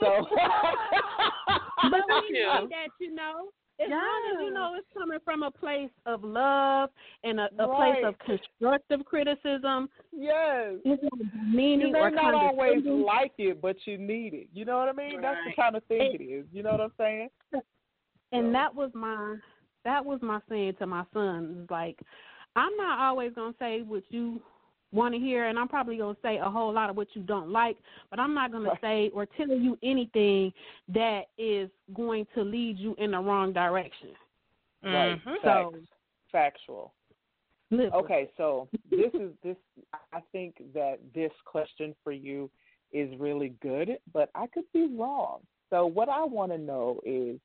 Speaker 6: so
Speaker 8: But we
Speaker 5: you.
Speaker 8: need that, you know. As long as you know it's coming from a place of love and a, a place of constructive criticism,
Speaker 6: yes.
Speaker 8: it's meaning
Speaker 6: You may
Speaker 8: or
Speaker 6: not always like it, but you need it. You know what I mean? That's the kind of thing it is. You know what I'm saying?
Speaker 8: And that was my that was my saying to my son. It's like I'm not always gonna say what you want to hear, and I'm probably gonna say a whole lot of what you don't like, but I'm not gonna say or tell you anything that is going to lead you in the wrong direction.
Speaker 6: Right.
Speaker 5: Mhm.
Speaker 8: So-
Speaker 6: Factual.
Speaker 8: Listen,
Speaker 6: Okay, so this is this. I think that this question for you is really good, but I could be wrong. So what I want to know is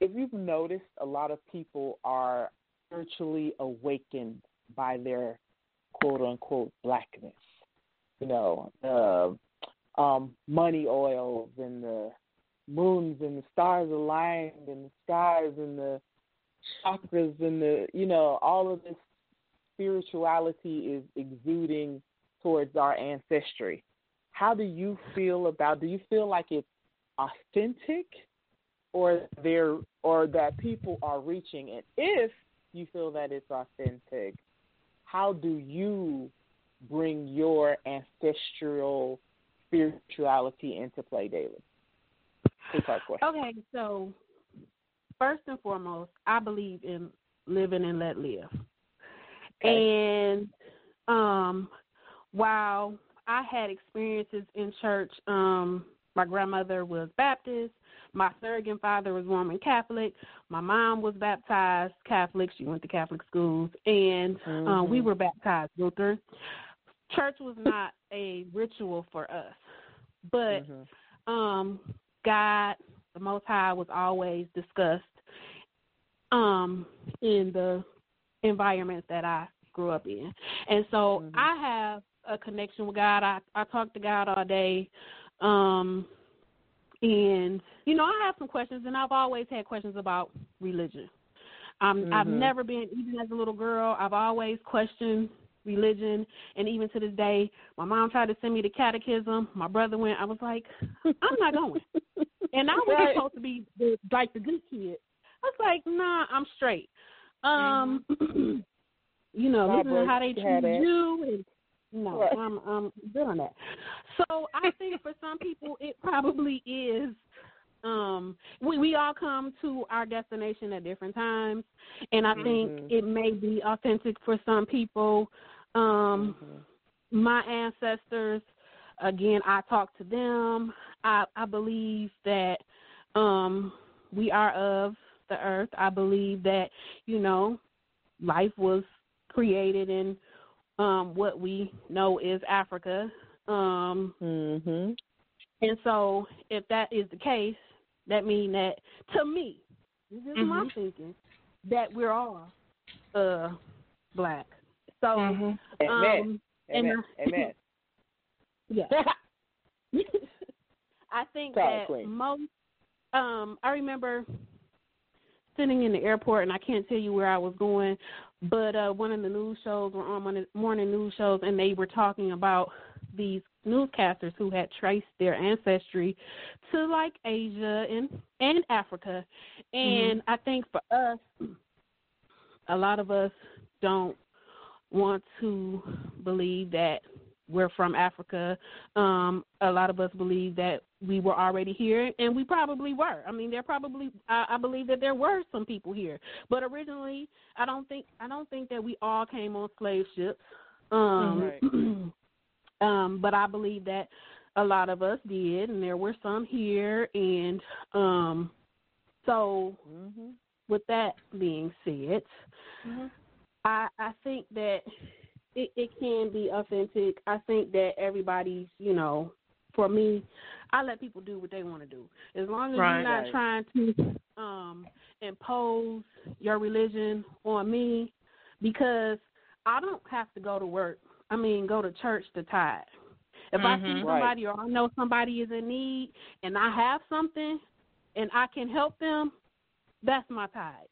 Speaker 6: if you've noticed, a lot of people are spiritually awakened by their quote unquote blackness. You know, uh, um, money oils and the moons and the stars aligned and the skies and the chakras and the you know all of this spirituality is exuding towards our ancestry. How do you feel about? Do you feel like it's authentic, or there, or that people are reaching? And if you feel that it's authentic, how do you bring your ancestral spirituality into play daily? Two part question.
Speaker 8: Okay, so first and foremost, I believe in living and let live. And um while I had experiences in church, um my grandmother was Baptist, my surrogate father was Roman Catholic, my mom was baptized Catholic, she went to Catholic schools, and uh, we
Speaker 6: Mhm.
Speaker 8: were baptized Lutheran. Church was not a ritual for us. But
Speaker 6: Mhm.
Speaker 8: um God, the Most High, was always discussed um in the environments that I grew up in, and so
Speaker 6: Mhm.
Speaker 8: I have a connection with God. I I talk to God all day, um, and you know I have some questions, and I've always had questions about religion. Um, I've
Speaker 6: Mhm.
Speaker 8: never been, even as a little girl, I've always questioned religion, and even to this day, my mom tried to send me to catechism. My brother went. I was like, I'm not going. And I was
Speaker 6: Right.
Speaker 8: supposed to be the, like the good kid. I was like, nah, I'm straight. Um, you know,
Speaker 6: bro,
Speaker 8: to how they treat you, and no,
Speaker 6: Right.
Speaker 8: I'm I'm doing that. So I think for some people, it probably is. Um, we we all come to our destination at different times, and I think
Speaker 6: Mhm.
Speaker 8: it may be authentic for some people. Um,
Speaker 6: Mhm.
Speaker 8: my ancestors again i talk to them i i believe that um we are of the earth i believe that you know life was created in um what we know is africa um
Speaker 6: Mhm.
Speaker 8: and so if that is the case that means that to me this is my
Speaker 5: Mhm.
Speaker 8: thinking that we're all uh black so
Speaker 5: Mhm.
Speaker 6: Amen.
Speaker 8: um and
Speaker 6: Amen.
Speaker 8: I-
Speaker 6: Amen.
Speaker 8: yeah I think
Speaker 6: Sorry,
Speaker 8: that
Speaker 6: Queen.
Speaker 8: most um I remember sitting in the airport and I can't tell you where I was going, but uh, one of the news shows were on one of the morning news shows, and they were talking about these newscasters who had traced their ancestry to like Asia and and Africa, and
Speaker 5: Mm-hmm.
Speaker 8: I think for us, a lot of us don't want to believe that we're from Africa. Um, a lot of us believe that we were already here, and we probably were. I mean, there probably I, I believe that there were some people here, but originally, I don't think I don't think that we all came on slave ships. Um, um, but I believe that a lot of us did, and there were some here, and um, so
Speaker 6: Mm-hmm.
Speaker 8: with that being said,
Speaker 5: Mhm.
Speaker 8: I I think that it, it can be authentic. I think that everybody's, you know, for me, I let people do what they want to do. As long as
Speaker 5: Right.
Speaker 8: you're not
Speaker 6: Right.
Speaker 8: trying to um impose your religion on me because I don't have to go to work. I mean, go to church to tithe. If I see
Speaker 5: Mhm.
Speaker 6: Right.
Speaker 8: somebody or I know somebody is in need and I have something and I can help them, that's my tithe.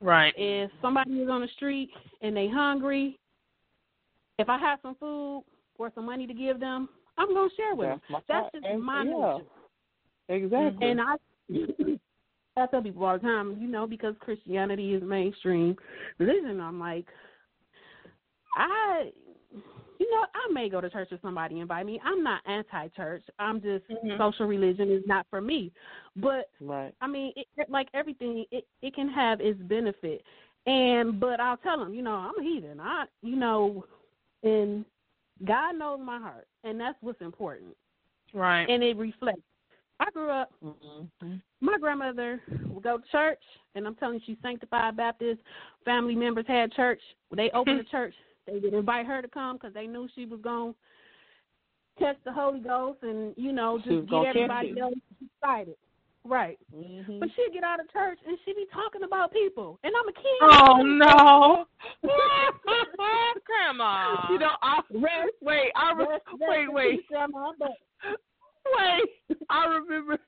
Speaker 5: Right.
Speaker 8: If somebody is on the street and they hungry, if I have some food or some money to give them, I'm gonna share with them.
Speaker 6: That's my
Speaker 8: That's just
Speaker 6: And-
Speaker 8: my
Speaker 6: yeah.
Speaker 8: nature.
Speaker 6: Exactly.
Speaker 8: And I I tell people all the time, you know, because Christianity is mainstream religion, I'm like, I, you know, I may go to church if somebody invite me. I'm not anti-church. I'm just
Speaker 5: Mhm.
Speaker 8: social religion is not for me. But
Speaker 6: right.
Speaker 8: I mean, it, like everything, it it can have its benefit. And but I'll tell them, you know, I'm a heathen. I, you know, and God knows my heart, and that's what's important.
Speaker 5: Right.
Speaker 8: And it reflects. I grew up
Speaker 6: Mm-hmm.
Speaker 8: my grandmother would go to church, and I'm telling you, she's sanctified Baptist. Family members had church. They opened the church, they would invite her to come because they knew she was going to catch the Holy Ghost and, you know, just get everybody else excited. Right.
Speaker 6: Mm-hmm.
Speaker 8: But she'd get out of church and she'd be talking about people. And I'm a kid.
Speaker 5: Oh no. Grandma.
Speaker 6: You know, I
Speaker 8: Rest,
Speaker 6: wait. I re-
Speaker 8: rest, rest
Speaker 6: wait,
Speaker 8: in
Speaker 6: wait,
Speaker 8: Grandma, but
Speaker 6: wait. I remember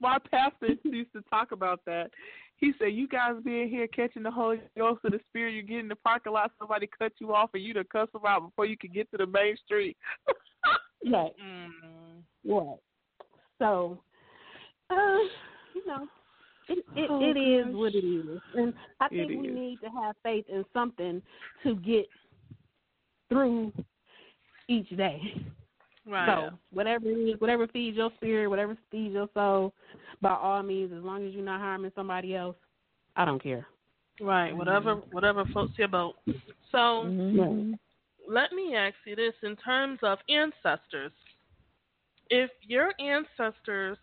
Speaker 6: my pastor used to talk about that. He said, "You guys being here catching the Holy Ghost of the Spirit, you get in the parking lot, somebody cut you off, and you to cuss them out before you can get to the main street."
Speaker 8: right.
Speaker 5: Mm.
Speaker 8: Right. So, uh, you know, it it,
Speaker 6: Oh,
Speaker 8: it is what it is, and I think we need to have faith in something to get through each day.
Speaker 5: Right.
Speaker 8: So whatever it is, whatever feeds your spirit, whatever feeds your soul, by all means, as long as you're not harming somebody else, I don't care.
Speaker 5: Right. Whatever whatever floats your boat. So
Speaker 6: Mm-hmm.
Speaker 5: let me ask you this in terms of ancestors. If your ancestors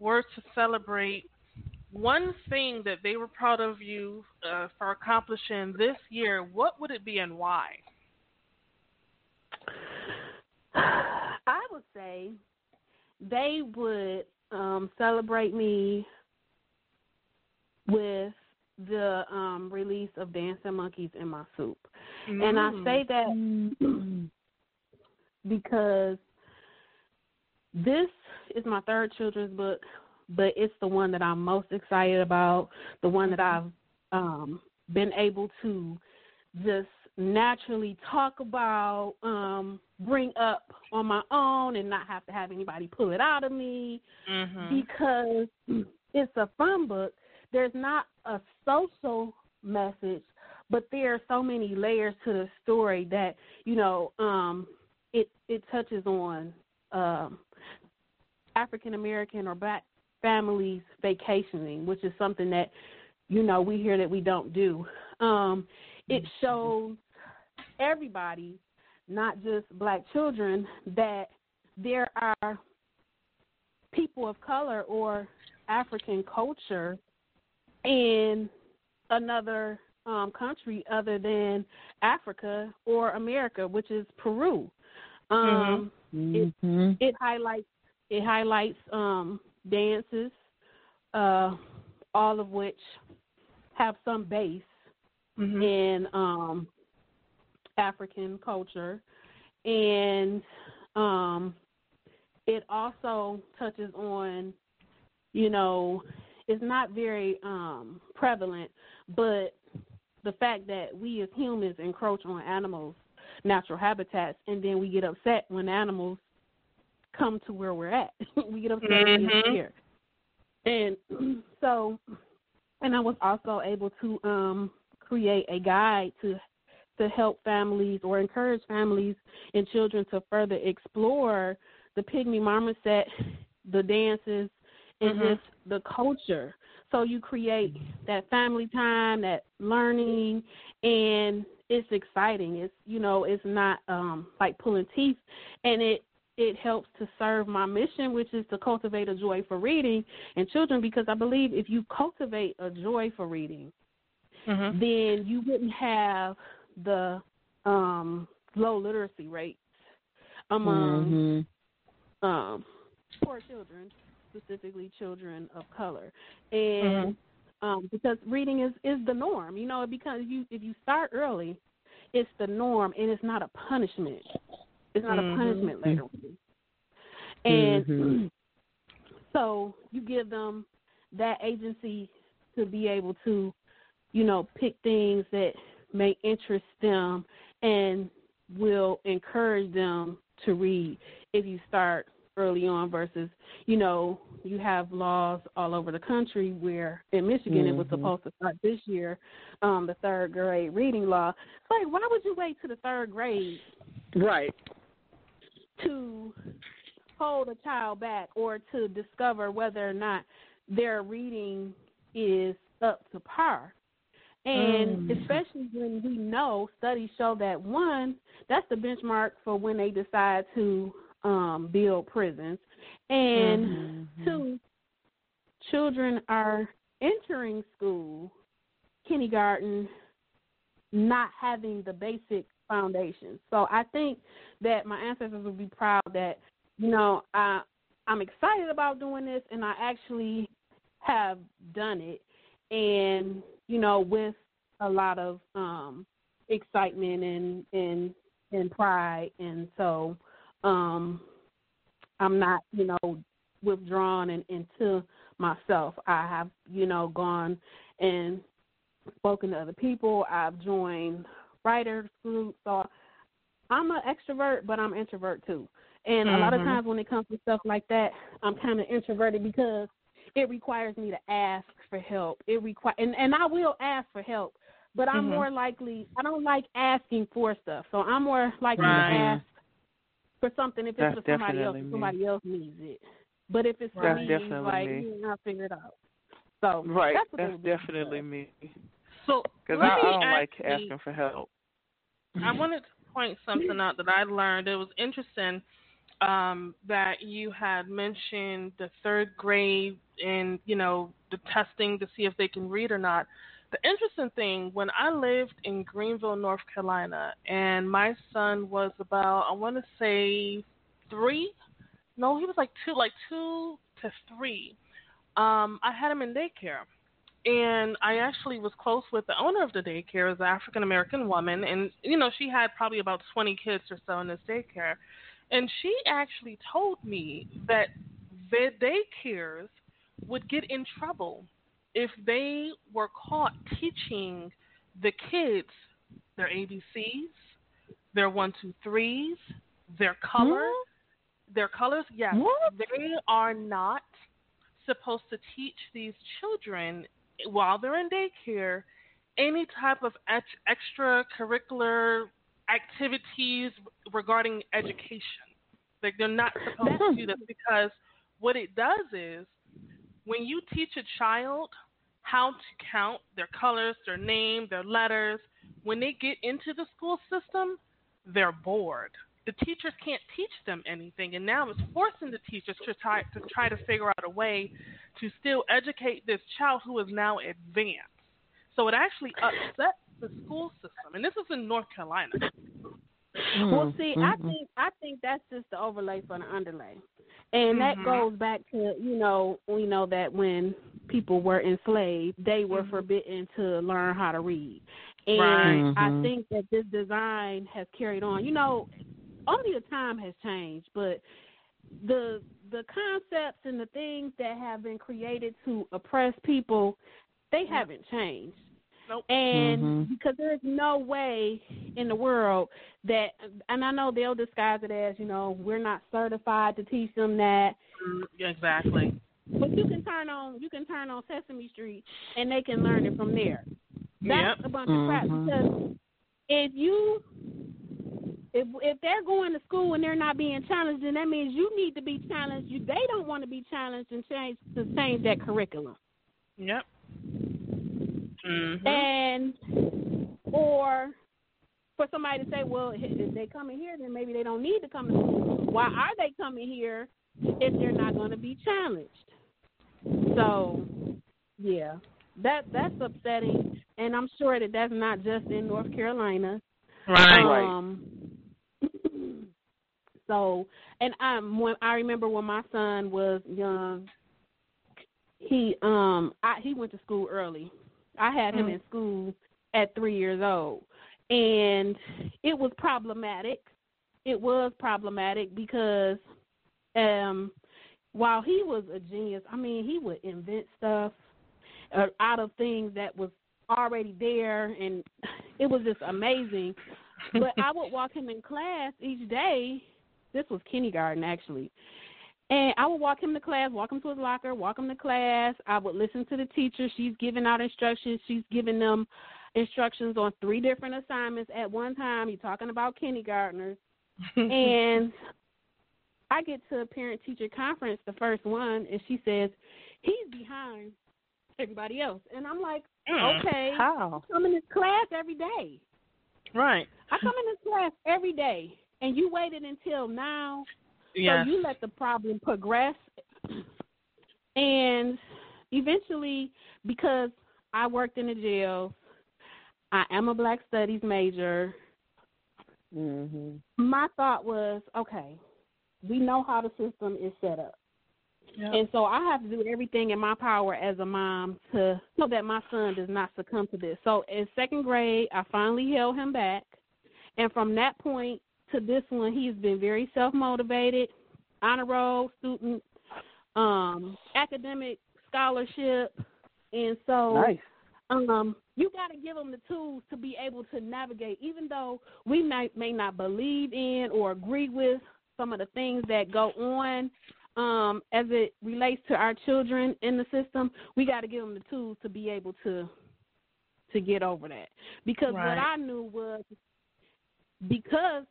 Speaker 5: were to celebrate one thing that they were proud of you uh, for accomplishing this year, what would it be and why?
Speaker 8: I would say they would um, celebrate me with the um, release of Dancing Monkeys in My Soup. And I
Speaker 5: Mm.
Speaker 8: say that because this is my third children's book, but it's the one that I'm most excited about, the one that I've um, been able to just naturally talk about, um, bring up on my own, and not have to have anybody pull it out of me
Speaker 5: Mhm.
Speaker 8: because it's a fun book. There's not a social message, but there are so many layers to the story that you know um, it it touches on um, African American or black families vacationing, which is something that you know we hear that we don't do. Um, it shows everybody, not just black children, that there are people of color or African culture in another um, country other than Africa or America, which is Peru. Um,
Speaker 6: Mm-hmm.
Speaker 8: It highlights it highlights um, dances, uh, all of which have some base
Speaker 5: Mhm.
Speaker 8: in um, African culture, and um, it also touches on, you know, it's not very um, prevalent, but the fact that we as humans encroach on animals' natural habitats, and then we get upset when animals come to where we're at. we get upset
Speaker 5: Mhm.
Speaker 8: mm here, and so, and I was also able to um create a guide to to help families or encourage families and children to further explore the pygmy marmoset, the dances, and
Speaker 5: Mhm.
Speaker 8: just the culture. So you create that family time, that learning, and it's exciting. It's you know, it's not um like pulling teeth, and it it helps to serve my mission, which is to cultivate a joy for reading in children. Because I believe if you cultivate a joy for reading,
Speaker 5: Mhm.
Speaker 8: then you wouldn't have the um, low literacy rates among
Speaker 6: Mhm.
Speaker 8: um, poor children, specifically children of color, and um, because reading is is the norm. You know, because you if you start early, it's the norm, and it's not a punishment. It's not
Speaker 5: Mhm.
Speaker 8: a punishment later on. And
Speaker 6: Mhm.
Speaker 8: so you give them that agency to be able to, you know, pick things that may interest them and will encourage them to read if you start early on versus, you know, you have laws all over the country where in Michigan it was
Speaker 6: Mhm.
Speaker 8: supposed to start this year, um, the third grade reading law. It's like why would you wait to the third grade
Speaker 6: Right.
Speaker 8: To hold a child back or to discover whether or not their reading is up to par. And
Speaker 6: Mm.
Speaker 8: especially when we know studies show that one, that's the benchmark for when they decide to um, build prisons, and
Speaker 6: Mhm.
Speaker 8: two, children are entering school, kindergarten, not having the basic foundation. So I think that my ancestors would be proud that you know I I'm excited about doing this, and I actually have done it, and you know with a lot of um excitement and and and pride, and so um I'm not you know withdrawn and into myself. I have you know gone and spoken to other people. I've joined writers groups. So I'm an extrovert, but I'm introvert too. And a lot of
Speaker 5: Mhm.
Speaker 8: times when it comes to stuff like that, I'm kind of introverted because it requires me to ask for help. It require and and I will ask for help, but I'm
Speaker 5: Mhm.
Speaker 8: more likely I don't like asking for stuff. So I'm more likely
Speaker 5: Right.
Speaker 8: to ask for something if it's for somebody else.
Speaker 6: me.
Speaker 8: somebody else needs it. But if it's for
Speaker 6: That's
Speaker 8: me, like
Speaker 6: me.
Speaker 8: I'll figure it out. So
Speaker 6: Right.
Speaker 8: that's,
Speaker 6: That's definitely me.
Speaker 5: So
Speaker 6: Because I, I don't like
Speaker 5: actually-
Speaker 6: asking for help.
Speaker 5: I wanted to point something out that I learned. It was interesting um, that you had mentioned the third grade and you know the testing to see if they can read or not. The interesting thing when I lived in Greenville, North Carolina, and my son was about I want to say three. No, he was like two, like two to three. Um, I had him in daycare and I actually was close with the owner of the daycare, is an African American woman, and you know she had probably about 20 kids or so in this daycare, and she actually told me that the daycares would get in trouble if they were caught teaching the kids their ABCs, their one two threes, their color, their colors. Yes,
Speaker 6: What?
Speaker 5: they are not supposed to teach these children while they're in daycare any type of ex- extracurricular activities regarding education. Like they're not supposed to do this because what it does is when you teach a child how to count their colors, their name, their letters, when they get into the school system, they're bored. The teachers can't teach them anything, and now it's forcing the teachers to try to try to figure out a way to still educate this child who is now advanced. So it actually upsets the school system, and this is in North Carolina.
Speaker 8: Well, see, I
Speaker 6: Mhm.
Speaker 8: think I think that's just the overlay for the underlay, and that
Speaker 5: Mhm.
Speaker 8: goes back to you know we know that when people were enslaved, they were
Speaker 5: Mhm.
Speaker 8: forbidden to learn how to read, and
Speaker 5: Right.
Speaker 8: I
Speaker 6: Mhm.
Speaker 8: think that this design has carried on. You know, only the time has changed, but the the concepts and the things that have been created to oppress people, they haven't changed.
Speaker 5: Nope.
Speaker 8: And
Speaker 6: Mhm.
Speaker 8: because there's no way in the world that, and I know they'll disguise it as, you know, we're not certified to teach them that.
Speaker 5: Exactly.
Speaker 8: But you can turn on, you can turn on Sesame Street, and they can learn it from there. That's
Speaker 5: Yep.
Speaker 8: a bunch of crap
Speaker 6: Mhm.
Speaker 8: because if you if if they're going to school and they're not being challenged, then that means you need to be challenged. You they don't want to be challenged and change to change that curriculum.
Speaker 5: Yep. hmm
Speaker 8: And or for somebody to say, well, if they come in here, then maybe they don't need to come. In. Why are they coming here if they're not going to be challenged? So, yeah, that that's upsetting, and I'm sure that that's not just in North Carolina.
Speaker 5: Right.
Speaker 8: Um, so, and um, when I remember when my son was young, he um, I, he went to school early. I had him
Speaker 5: Mm.
Speaker 8: in school at three years old, and it was problematic. It was problematic because, um, while he was a genius, I mean, he would invent stuff uh, out of things that was already there, and it was just amazing. But I would walk him in class each day. This was kindergarten, actually. And I would walk him to class, walk him to his locker, walk him to class. I would listen to the teacher. She's giving out instructions. She's giving them instructions on three different assignments at one time. You're talking about kindergartners. and I get to a parent teacher conference, the first one, and she says, He's behind everybody else. And I'm like,
Speaker 5: Mm.
Speaker 8: Okay.
Speaker 6: How?
Speaker 8: I come in this class every day.
Speaker 5: Right.
Speaker 8: I come in this class every day, and you waited until now.
Speaker 5: Yeah.
Speaker 8: So you let the problem progress, and eventually, because I worked in the jail, I am a Black Studies major.
Speaker 6: Mhm.
Speaker 8: My thought was, okay, we know how the system is set up.
Speaker 5: Yep.
Speaker 8: And so I have to do everything in my power as a mom to so that my son does not succumb to this. So in second grade, I finally held him back. And from that point to this one, he's been very self motivated, honor roll student, um, academic scholarship. And so
Speaker 6: Nice.
Speaker 8: um, you got to give them the tools to be able to navigate, even though we may, may not believe in or agree with some of the things that go on um, as it relates to our children in the system. We got to give them the tools to be able to to get over that. Because
Speaker 5: Right.
Speaker 8: what I knew was because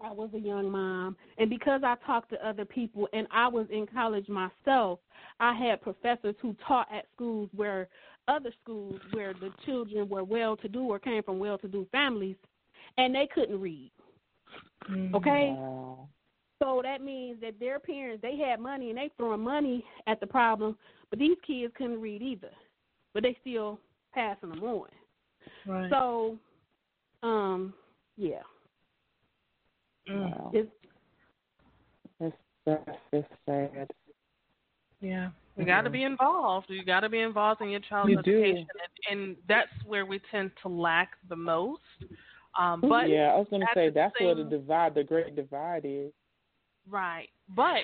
Speaker 8: I was a young mom, and because I talked to other people, and I was in college myself, I had professors who taught at schools where other schools where the children were well to do or came from well to do families, and they couldn't read. Okay?
Speaker 6: Wow.
Speaker 8: So that means that their parents they had money and they throwing money at the problem, but these kids couldn't read either. But they still passing them on.
Speaker 5: Right.
Speaker 8: So, um, yeah,
Speaker 5: Mm.
Speaker 6: Wow.
Speaker 8: it's
Speaker 6: That's that's just sad.
Speaker 5: Yeah, you got to be involved. You got to be involved in your child's
Speaker 6: You
Speaker 5: education, and, and that's where we tend to lack the most. Um, but
Speaker 6: yeah, I was gonna say
Speaker 5: the
Speaker 6: that's where the divide, the great divide is.
Speaker 5: right, but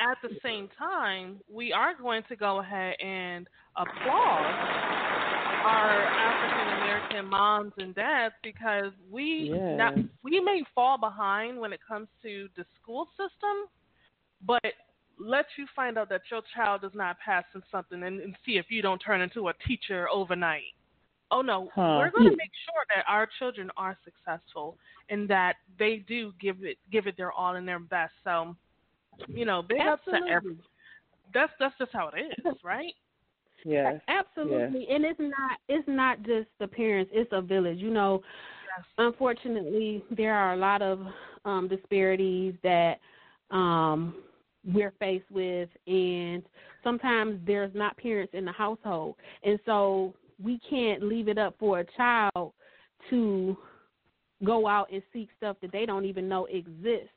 Speaker 5: at the same time, we are going to go ahead and applaud our African American moms and dads because we
Speaker 6: Yes.
Speaker 5: not, we may fall behind when it comes to the school system, but let you find out that your child is not passing something and, and see if you don't turn into a teacher overnight. Oh no,
Speaker 6: Huh.
Speaker 5: we're going to make sure that our children are successful and that they do give it give it their all and their best. So, you know, big ups to every.
Speaker 8: absolutely,
Speaker 5: That's that's just how it is, right?
Speaker 6: Yes.
Speaker 8: absolutely, and it's not it's not just the parents; it's a village. You know,
Speaker 5: Yes.
Speaker 8: unfortunately, there are a lot of um, disparities that um, we're faced with, and sometimes there's not parents in the household, and so we can't leave it up for a child to go out and seek stuff that they don't even know exists.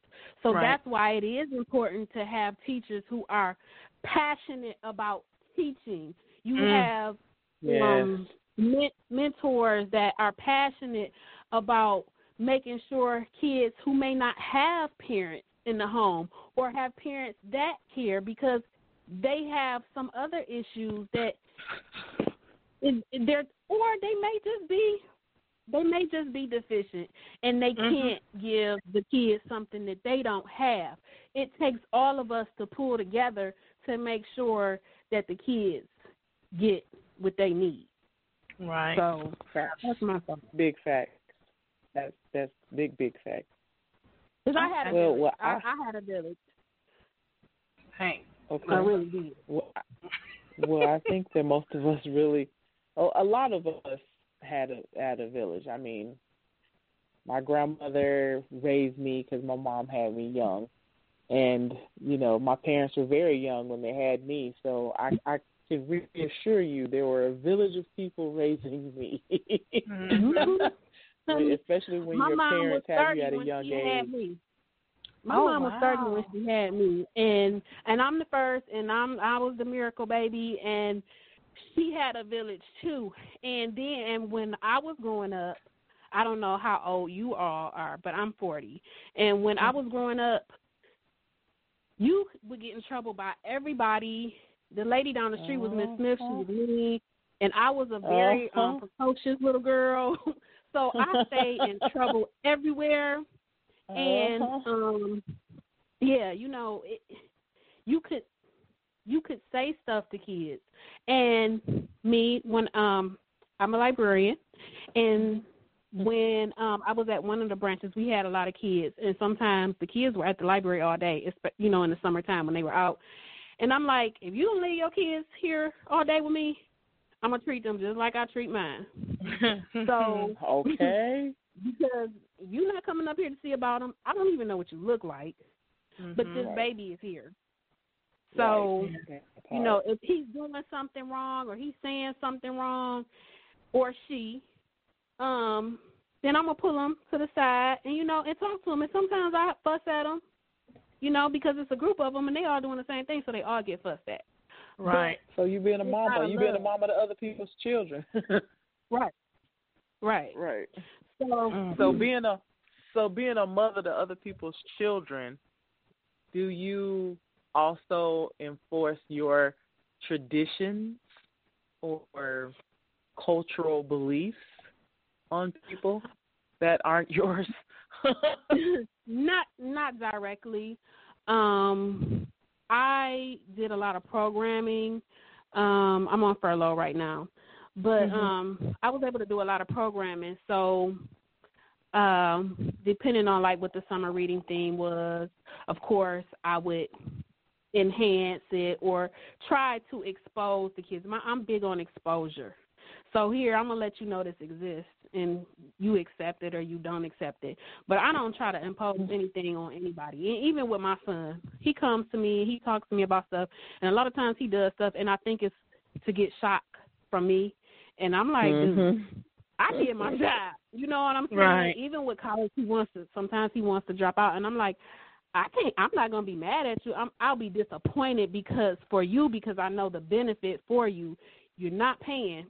Speaker 8: So
Speaker 5: Right.
Speaker 8: that's why it is important to have teachers who are passionate about teaching. You
Speaker 5: Mm.
Speaker 8: have
Speaker 6: Yes.
Speaker 8: um, men- mentors that are passionate about making sure kids who may not have parents in the home or have parents that care because they have some other issues that they're or they may just be they may just be deficient and they
Speaker 5: Mhm.
Speaker 8: can't give the kids something that they don't have. It takes all of us to pull together to make sure that the kids get what they need.
Speaker 5: Right.
Speaker 8: So that's my thought.
Speaker 6: Big fact. That's that's big big fact.
Speaker 8: Because I had a
Speaker 6: Well,
Speaker 8: village.
Speaker 6: well,
Speaker 8: I,
Speaker 6: I-
Speaker 8: I had a village.
Speaker 5: Hey.
Speaker 6: Okay.
Speaker 8: I really did.
Speaker 6: Well, I, well, I think that most of us really, a, a lot of us had a had a village. I mean, my grandmother raised me because my mom had me young, and you know my parents were very young when they had me. So I I can reassure you, there were a village of people raising me,
Speaker 5: Mhm.
Speaker 6: especially when
Speaker 8: my
Speaker 6: your
Speaker 8: mom
Speaker 6: parents have
Speaker 8: 30
Speaker 6: you at a young age.
Speaker 8: My
Speaker 5: Oh,
Speaker 8: mom was thirty when she had me, and and I'm the first, and I'm I was the miracle baby, and she had a village too. And then and when I was growing up, I don't know how old you all are, but I'm forty, and when I was growing up, you would get in trouble by everybody. The lady down the street was Miss Smith. She was mean, and I was a very um,
Speaker 6: Uh-huh.
Speaker 8: precocious little girl. so I stayed in trouble everywhere and
Speaker 6: Uh-huh.
Speaker 8: um yeah you know it, you could you could say stuff to kids and me when um i'm a librarian and when um i was at one of the branches we had a lot of kids and sometimes the kids were at the library all day you know in the summertime when they were out and i'm like if you don't leave your kids here all day with me i'm gonna treat them just like i treat mine so
Speaker 6: Okay.
Speaker 8: because you're not coming up here to see about them. I don't even know what you look like, but
Speaker 5: Mhm.
Speaker 8: this
Speaker 6: Right.
Speaker 8: baby is here. So
Speaker 6: Right.
Speaker 8: you know, if he's doing something wrong or he's saying something wrong, or she, um, then I'm gonna pull him to the side and you know and talk to him. And sometimes I fuss at him, you know, because it's a group of them and they all doing the same thing, so they all get fussed at.
Speaker 5: right.
Speaker 6: So you being a mama,
Speaker 8: outta
Speaker 6: you being a mama to other people's children.
Speaker 8: Right. Right.
Speaker 6: right.
Speaker 8: So
Speaker 5: Mm.
Speaker 6: So being a so being a mother to other people's children, do you also enforce your traditions or cultural beliefs on people that aren't yours?
Speaker 8: not not directly. Um, I did a lot of programming. Um, I'm on furlough right now, but
Speaker 6: Mhm.
Speaker 8: um, I was able to do a lot of programming. So, um, depending on like what the summer reading theme was, of course, I would enhance it or try to expose the kids. My, I'm big on exposure. So here, I'm gonna let you know this exists, and you accept it or you don't accept it. But I don't try to impose anything on anybody. E- Even with my son, he comes to me, he talks to me about stuff, and a lot of times he does stuff, and I think it's to get shock from me, and I'm like,
Speaker 6: Mhm.
Speaker 8: I did my job. You know what I'm saying?
Speaker 5: Right.
Speaker 8: Even with college, he wants to. Sometimes he wants to drop out, and I'm like, I can't. I'm not gonna be mad at you. I'm. I'll be disappointed because for you because I know the benefit for you. You're not paying,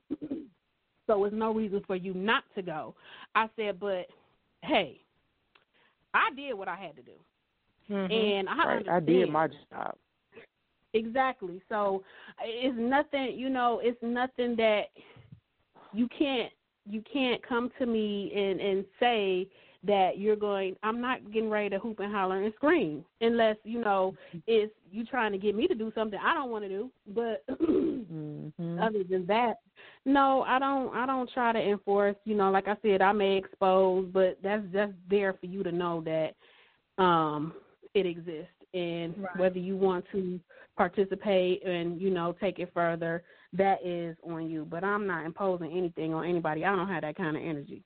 Speaker 8: so there's no reason for you not to go. I said, but hey, I did what I had to do,
Speaker 5: Mhm.
Speaker 8: and I
Speaker 6: Right. I did my job.
Speaker 8: Exactly. So it's nothing, you know, it's nothing that you can't you can't come to me and and say that you're going I'm not getting ready to hoop and holler and scream unless, you know, it's you trying to get me to do something I don't want to do. But
Speaker 6: Mhm.
Speaker 8: other than that, no, I don't I don't try to enforce, you know, like I said, I may expose, but that's just there for you to know that um it exists and
Speaker 5: Right.
Speaker 8: whether you want to participate and, you know, take it further, that is on you. But I'm not imposing anything on anybody. I don't have that kind of energy.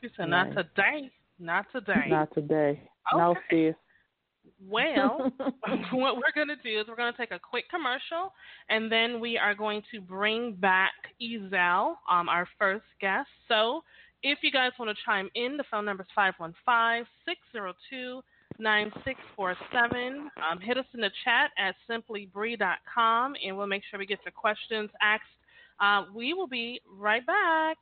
Speaker 5: She said, "Not
Speaker 6: Right.
Speaker 5: today. Not today."
Speaker 6: Not today. No,
Speaker 5: Okay.
Speaker 6: sis.
Speaker 5: Well, what we're going to do is we're going to take a quick commercial, and then we are going to bring back Ezel, um, our first guest. So if you guys want to chime in, the phone number is 515 602 9647. Um, hit us in the chat at simplybree.com, and we'll make sure we get your questions asked. Uh, we will be right back.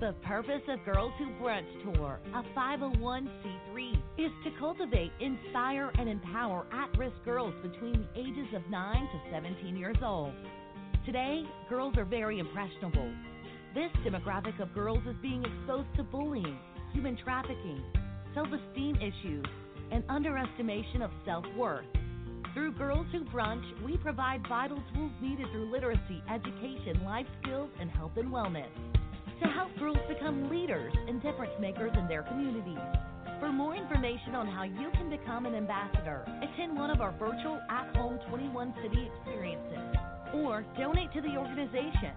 Speaker 7: The purpose of Girls Who Brunch Tour, a 501c3, is to cultivate, inspire, and empower at risk girls between the ages of 9 to 17 years old. Today, girls are very impressionable. This demographic of girls is being exposed to bullying, human trafficking, self esteem issues, and underestimation of self worth. Through Girls Who Brunch, we provide vital tools needed through literacy, education, life skills, and health and wellness to help girls become leaders and difference makers in their communities. For more information on how you can become an ambassador, attend one of our virtual at home 21 city experiences, or donate to the organization.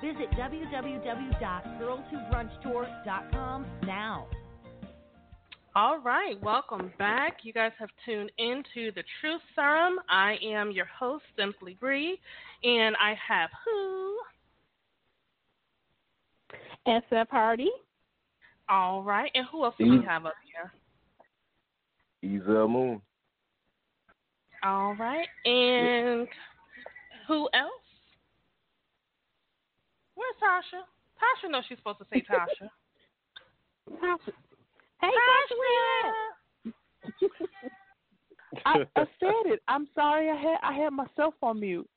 Speaker 7: Visit www.girlswhobrunchtour.com now.
Speaker 5: All right, welcome back. You guys have tuned into the Truth Serum. I am your host, Simply Bree, and I have who?
Speaker 8: SF Hardy.
Speaker 5: All right, and who else do we have up here?
Speaker 2: Ezel Moon.
Speaker 5: All right, and who else? Where's Tasha? Tasha knows she's supposed to say Tasha.
Speaker 8: Tasha. Hey,
Speaker 5: Tasha.
Speaker 6: I, I said it. I'm sorry. I had I had myself on mute.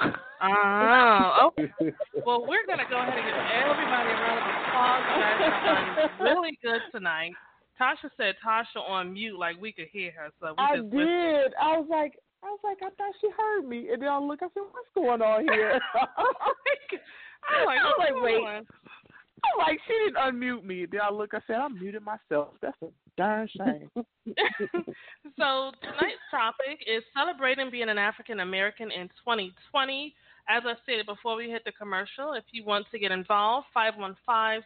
Speaker 5: Oh, okay. Well, we're going to go ahead and give everybody a round of applause. You guys have done really good tonight. Tasha said Tasha on mute like we could hear her. So we
Speaker 6: I
Speaker 5: just
Speaker 6: did. I was like, I was like, I thought she heard me, and then I look. I said, what's going on here?
Speaker 5: Oh I'm like,
Speaker 6: I'm like, wait. I'm like, she didn't unmute me. Then I look. I said, I'm muted myself. That's a darn shame.
Speaker 5: so tonight's topic is celebrating being an African American in 2020. As I stated before we hit the commercial, if you want to get involved, 515-602-9647.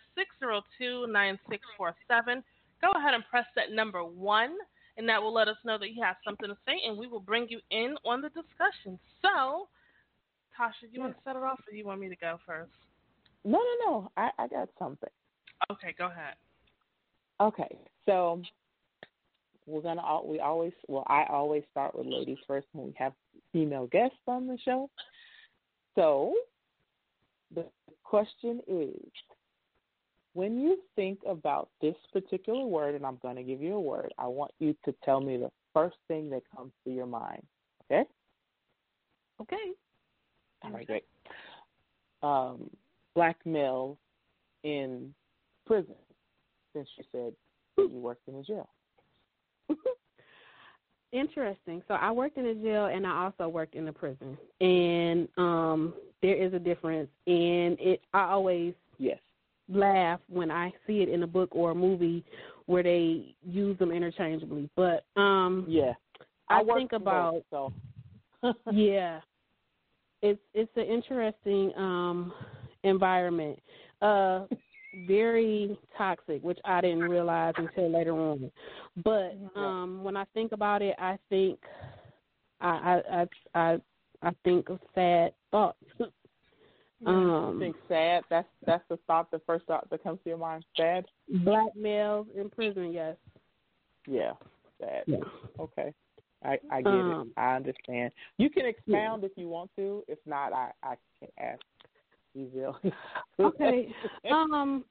Speaker 5: Go ahead and press that number one, and that will let us know that you have something to say, and we will bring you in on the discussion. So, Tasha, you want to set it off, or do you want me to go first?
Speaker 6: No, no, no. I, I got something.
Speaker 5: Okay, go ahead.
Speaker 6: Okay, so we're gonna al- we always well I always start with ladies first when we have female guests on the show. So the question is, when you think about this particular word, and I'm going to give you a word, I want you to tell me the first thing that comes to your mind. Okay?
Speaker 8: Okay.
Speaker 6: All right, great. Um, black males in prison, since you said you worked in a jail.
Speaker 8: Interesting. So I worked in a jail and I also worked in a prison. And um there is a difference and it I always
Speaker 6: Yes.
Speaker 8: laugh when I see it in a book or a movie where they use them interchangeably. But um
Speaker 6: Yeah.
Speaker 8: I,
Speaker 6: worked
Speaker 8: think
Speaker 6: in both,
Speaker 8: about
Speaker 6: so
Speaker 8: yeah. It's it's an interesting um environment. Uh very toxic, which I didn't realize until later on. But um when I think about it I think I I I I, I think of sad thoughts. um
Speaker 6: think sad. That's that's the thought. The first thought that comes to your mind. Sad.
Speaker 8: black males in prison, yes.
Speaker 6: Yeah. Sad.
Speaker 8: Yeah.
Speaker 6: Okay. I I get
Speaker 8: Um,
Speaker 6: it. I understand. You can expound if you want to. If not, I I can ask. Ezel.
Speaker 8: Okay. Um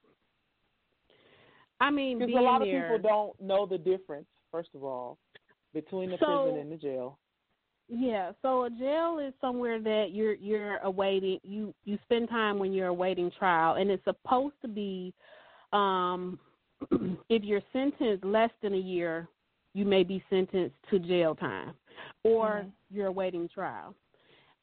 Speaker 8: I mean
Speaker 6: Because a lot of people don't know the difference. First of all, between the
Speaker 8: So-
Speaker 6: prison and the jail.
Speaker 8: Yeah, so a jail is somewhere that you're you're awaiting you you spend time when you're awaiting trial and it's supposed to be um if you're sentenced less than a year, you may be sentenced to jail time or you're awaiting trial.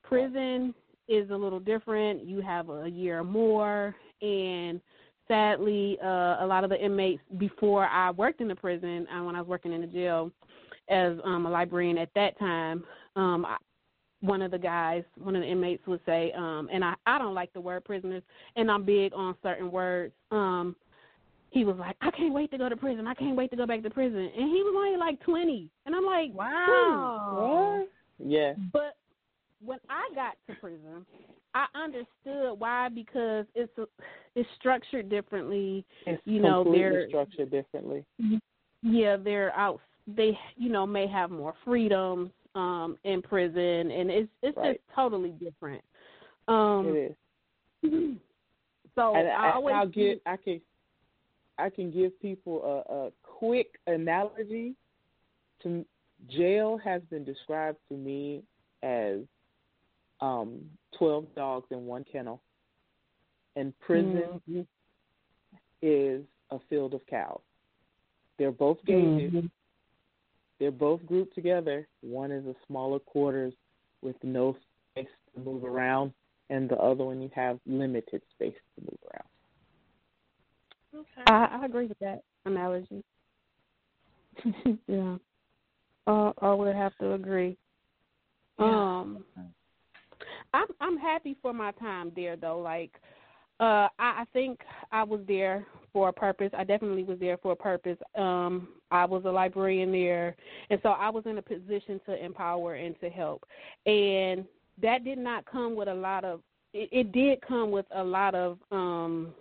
Speaker 8: Prison is a little different. You have a year or more and sadly uh a lot of the inmates before I worked in the prison and when I was working in the jail as um a librarian at that time um I, one of the guys one of the inmates would say um and i i don't like the word prisoners and i'm big on certain words um he was like i can't wait to go to prison i can't wait to go back to prison and he was only like twenty and i'm like
Speaker 5: Wow.
Speaker 6: Yeah.
Speaker 8: but when i got to prison i understood why because it's a, it's structured differently
Speaker 6: It's
Speaker 8: You know, they're-
Speaker 6: structured differently.
Speaker 8: yeah, they're out. They, you know, may have more freedoms um, in prison, and it's it's
Speaker 6: Right.
Speaker 8: just totally different. Um,
Speaker 6: it is.
Speaker 8: so
Speaker 6: and
Speaker 8: I
Speaker 6: I,
Speaker 8: always
Speaker 6: I'll get I can I can give people a, a quick analogy. To jail has been described to me as um, twelve dogs in one kennel, and prison
Speaker 8: Mm-hmm.
Speaker 6: is a field of cows. They're both gated.
Speaker 8: Mhm.
Speaker 6: They're both grouped together. One is a smaller quarters with no space to move around, and the other one you have limited space to move around.
Speaker 5: Okay.
Speaker 8: I, I agree with that analogy. yeah, uh, I would have to agree. Um, I'm I'm happy for my time there though. Like, uh, I, I think I was there for a purpose. I definitely was there for a purpose. Um, I was a librarian there, and so I was in a position to empower and to help. And that did not come with a lot of. It, it did come with a lot of um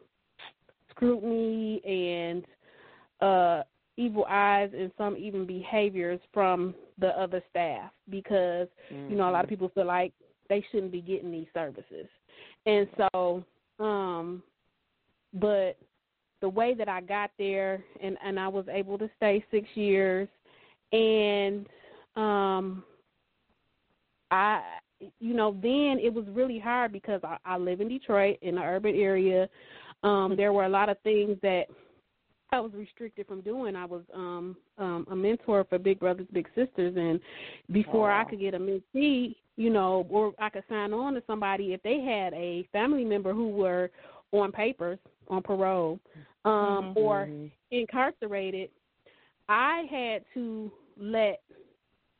Speaker 8: scrutiny and uh evil eyes and some even behaviors from the other staff because you know a lot of people feel like they shouldn't be getting these services and so um but the way that I got there and and I was able to stay 6 years and um I you know then it was really hard because I, I live in Detroit in the urban area um there were a lot of things that I was restricted from doing. I was um um a mentor for Big Brothers Big Sisters and before I
Speaker 6: Wow.
Speaker 8: could get a mentee, you know, or I could sign on to somebody if they had a family member who were on papers, on parole, um
Speaker 5: Mhm.
Speaker 8: or
Speaker 6: Mhm.
Speaker 8: incarcerated, I had to let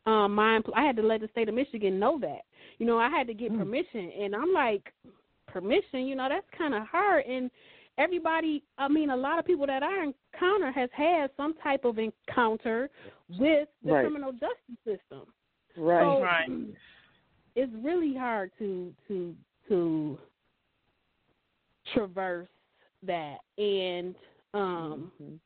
Speaker 8: um my empl- I had to let the state of Michigan know that. You know, I had to get
Speaker 6: Mm.
Speaker 8: permission and I'm like permission, you know, that's kind of hard and everybody, I mean a lot of people that I encounter has had some type of encounter with the
Speaker 6: Right.
Speaker 8: criminal justice system.
Speaker 6: Right.
Speaker 8: So
Speaker 5: Right.
Speaker 8: It's really hard to to to traverse that and um
Speaker 6: Mhm.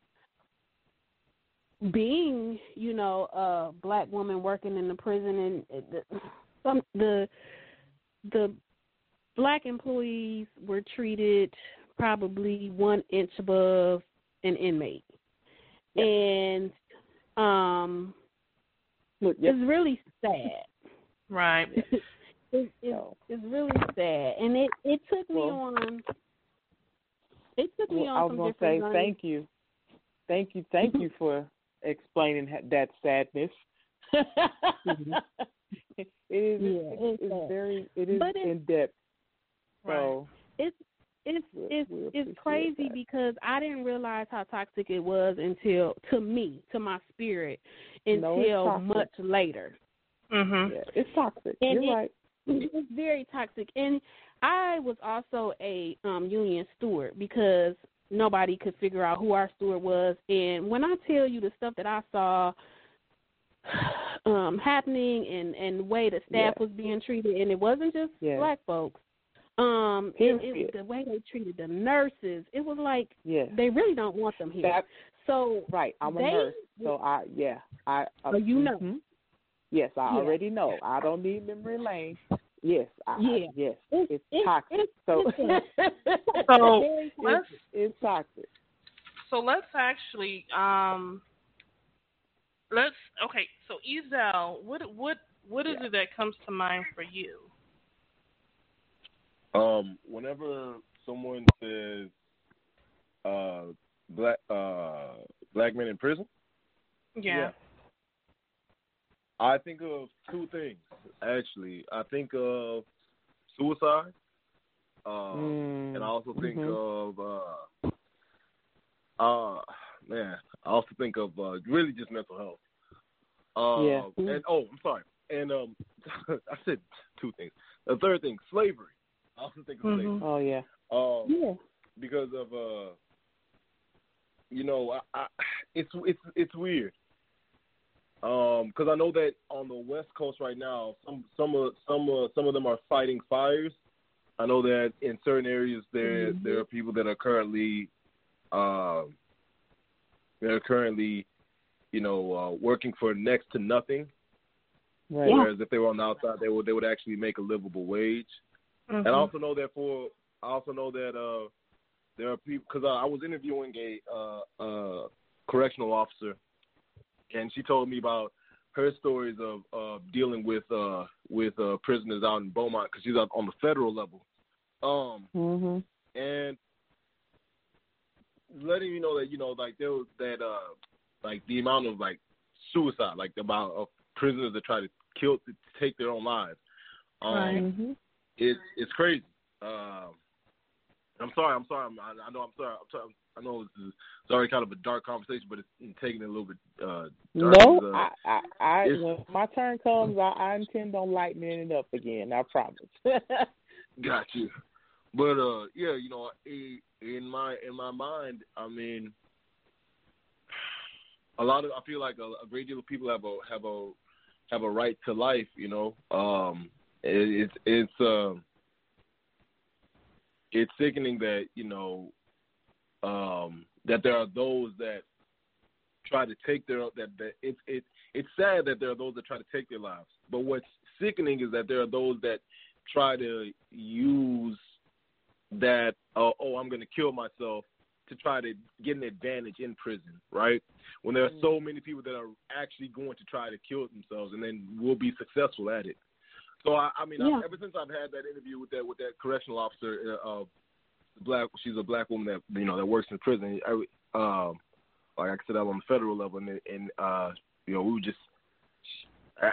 Speaker 8: being, you know, a black woman working in the prison and the, some the the black employees were treated probably one inch above an inmate. And um
Speaker 6: Look, yep.
Speaker 8: it's really sad.
Speaker 5: Right.
Speaker 8: it's, it's,
Speaker 6: So-
Speaker 8: it's really sad, and it it took me
Speaker 6: Well-
Speaker 8: on. It took me
Speaker 6: Well,
Speaker 8: on
Speaker 6: I was gonna say thank you, thank you, thank you for explaining that sadness. it is
Speaker 8: Yeah,
Speaker 6: it's,
Speaker 8: it's
Speaker 6: it's very it is
Speaker 8: it-
Speaker 6: in depth.
Speaker 5: Right.
Speaker 6: So
Speaker 8: It's it's it's
Speaker 6: we
Speaker 8: it's crazy
Speaker 6: that.
Speaker 8: because I didn't realize how toxic it was until to me, to my spirit, until
Speaker 6: toxic.
Speaker 8: much later.
Speaker 5: Mhm.
Speaker 6: yeah, it's toxic.
Speaker 8: And
Speaker 6: You're
Speaker 8: it-
Speaker 6: right.
Speaker 8: It's very toxic. And I was also a um union steward because nobody could figure out who our steward was. And when I tell you the stuff that I saw um happening and and the way the staff
Speaker 6: Yeah.
Speaker 8: was being treated and it wasn't just
Speaker 6: Yeah.
Speaker 8: black folks. Um it, it
Speaker 6: Period.
Speaker 8: the way they treated the nurses, it was like
Speaker 6: Yeah.
Speaker 8: they really don't want them here.
Speaker 6: That
Speaker 8: so
Speaker 6: right. I'm a nurse, so I yeah I. I
Speaker 8: Oh, you know.
Speaker 6: mhm. Yes, I
Speaker 8: Yeah.
Speaker 6: already know. I don't need memory lane. Yes, I, I-
Speaker 8: Yeah.
Speaker 6: yes,
Speaker 8: It's-
Speaker 6: it's,
Speaker 8: it's-
Speaker 6: toxic.
Speaker 8: it's-
Speaker 6: so
Speaker 8: it's
Speaker 5: So
Speaker 8: very
Speaker 5: let's
Speaker 6: it's, it's toxic.
Speaker 5: so let's actually um let's okay. So Ezel, what what what is
Speaker 6: Yeah.
Speaker 5: it that comes to mind for you?
Speaker 2: Um, whenever someone says uh, black uh, black men in prison,
Speaker 5: Yeah.
Speaker 2: I think of two things. Actually, I think of suicide, um,
Speaker 6: Mm,
Speaker 2: and I also think
Speaker 6: mhm.
Speaker 2: of uh, uh, man. I also think of uh, really just mental health. Uh,
Speaker 6: Yeah.
Speaker 2: And oh, I'm sorry. And um, I said two things. The third thing, slavery. I also think of
Speaker 5: Mhm.
Speaker 2: slavery.
Speaker 6: Oh yeah.
Speaker 2: Um,
Speaker 8: Yeah.
Speaker 2: because of uh you know I, I it's it's it's weird um because I know that on the west coast right now some some of some of some of them are fighting fires I know that in certain areas there
Speaker 8: Mhm.
Speaker 2: there are people that are currently um that are currently you know uh working for next to nothing
Speaker 6: Right.
Speaker 2: whereas if they were on the outside they would they would actually make a livable wage
Speaker 5: Mhm.
Speaker 2: and I also know that for I also know that uh, there are people because uh, I was interviewing a uh, uh, correctional officer, and she told me about her stories of uh, dealing with uh, with uh, prisoners out in Beaumont because she's out on the federal level, um,
Speaker 6: Mhm.
Speaker 2: and letting you know that you know like there was that uh, like the amount of like suicide, like the amount of prisoners that try to kill to take their own lives. Um,
Speaker 5: Right.
Speaker 6: Mhm.
Speaker 2: it's it's crazy. Um, I'm sorry. I'm sorry. I'm, I, I know. I'm sorry. I'm sorry. I know it's, it's already kind of a dark conversation, but it's taking it a little bit. Uh, dark
Speaker 6: No,
Speaker 2: uh,
Speaker 6: I, I, I when my turn comes, I, I intend on lightening it up again. I promise.
Speaker 2: got you. But uh, yeah, you know, in, in my in my mind, I mean, a lot of I feel like a, a great deal of people have a have a have a right to life. You know, um, it, it's it's um, it's sickening that you know um, that there are those that try to take their that that it's it it's sad that there are those that try to take their lives. But what's sickening is that there are those that try to use that uh, oh I'm going to kill myself to try to get an advantage in prison, right? When there are so many people that are actually going to try to kill themselves and then will be successful at it. So I, I mean,
Speaker 8: Yeah.
Speaker 2: Ever since I've had that interview with that with that correctional officer, uh, black, she's a black woman that you know that works in prison. I, um, like I said, that on the federal level, and, and uh, you know, we were just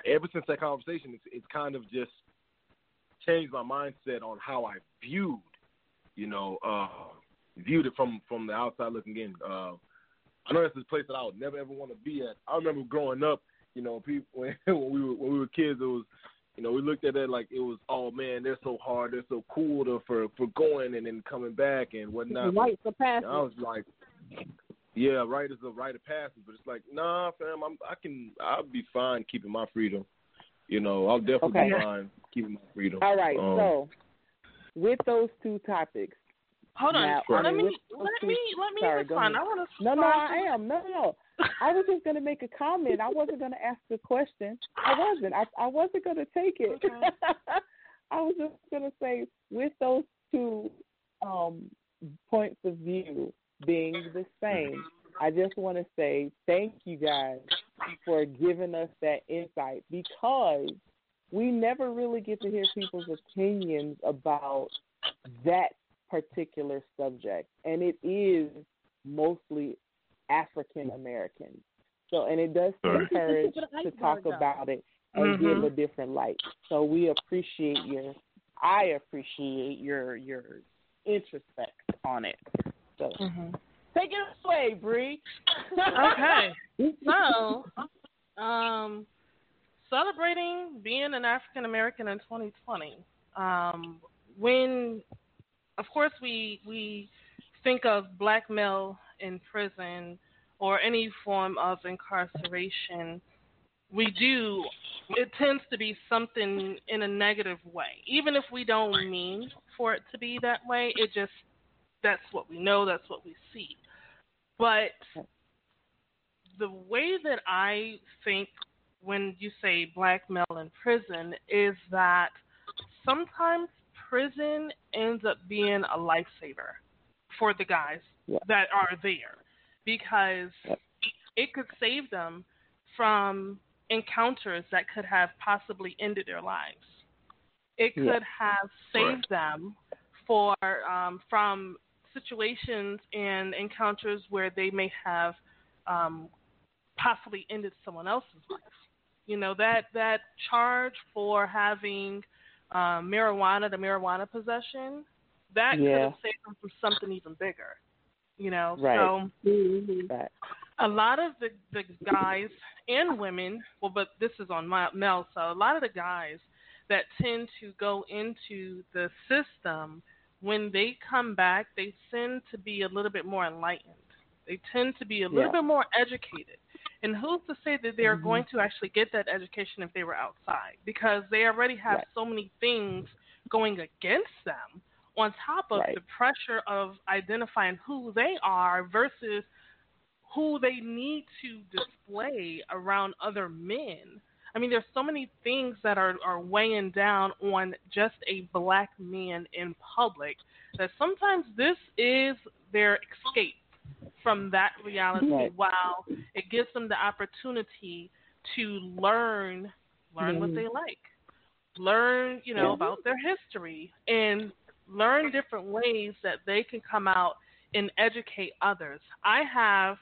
Speaker 2: ever since that conversation, it's, it's kind of just changed my mindset on how I viewed, you know, uh, viewed it from from the outside looking in. Uh, I know that's a place that I would never ever want to be at. I remember growing up, you know, people when, when we were when we were kids, it was, you know, we looked at it like it was, oh man, they're so hard, they're so cool to, for for going and then coming back and whatnot.
Speaker 8: White for
Speaker 2: And I was like, yeah, right is a rite of passage, but it's like, nah, fam, I'm, I can, I'll be fine keeping my freedom. You know, I'll definitely
Speaker 6: Okay.
Speaker 2: be fine keeping my freedom.
Speaker 6: All right.
Speaker 2: Um,
Speaker 6: so, with those two topics,
Speaker 5: Hold on.
Speaker 6: Now,
Speaker 5: let
Speaker 6: I mean,
Speaker 5: me let me let me
Speaker 6: Sorry, go
Speaker 5: respond. I want to
Speaker 6: no, no, I am. No, no, no. I was just going to make a comment. I wasn't going to ask a question. I wasn't. I, I wasn't going to take it. I was just going to say, with those two um, points of view being the same, I just want to say thank you guys for giving us that insight because we never really get to hear people's opinions about that particular subject, and it is mostly African Americans. So, and it does take courage to talk about it and give a different light. So, we appreciate your, I appreciate your your introspect on it. So,
Speaker 5: hmm
Speaker 6: take it away, Bree.
Speaker 5: Okay. So, um, celebrating being an African American in 2020. Um, when, of course, we we think of black male in prison or any form of incarceration, we do. It tends to be something in a negative way, even if we don't mean for it to be that way. It just that's what we know. That's what we see. But the way that I think when you say black male in prison is that sometimes prison ends up being a lifesaver for the guys
Speaker 6: Yeah.
Speaker 5: that are there because
Speaker 6: Yep.
Speaker 5: it could save them from encounters that could have possibly ended their lives. It could
Speaker 6: Yeah.
Speaker 5: have saved them for um, from situations and encounters where they may have um, possibly ended someone else's life. You know that that charge for having um, marijuana, the marijuana possession, that could
Speaker 6: Yeah.
Speaker 5: have saved them from something even bigger. You know,
Speaker 6: Right.
Speaker 5: so
Speaker 8: Mhm.
Speaker 6: Right.
Speaker 5: a lot of the, the guys and women, well, but this is on my male, so a lot of the guys that tend to go into the system, when they come back, they tend to be a little bit more enlightened. They tend to be a little
Speaker 6: Yeah.
Speaker 5: bit more educated. And who's to say that they're
Speaker 6: Mhm.
Speaker 5: going to actually get that education if they were outside? Because they already have
Speaker 6: Right.
Speaker 5: so many things going against them on top of
Speaker 6: Right.
Speaker 5: the pressure of identifying who they are versus who they need to display around other men. I mean, there's so many things that are, are weighing down on just a black man in public that sometimes this is their escape from that reality
Speaker 6: Right.
Speaker 5: while it gives them the opportunity to learn learn what
Speaker 6: Mhm.
Speaker 5: they like, learn you know
Speaker 6: Yeah.
Speaker 5: about their history, and learn different ways that they can come out and educate others. I have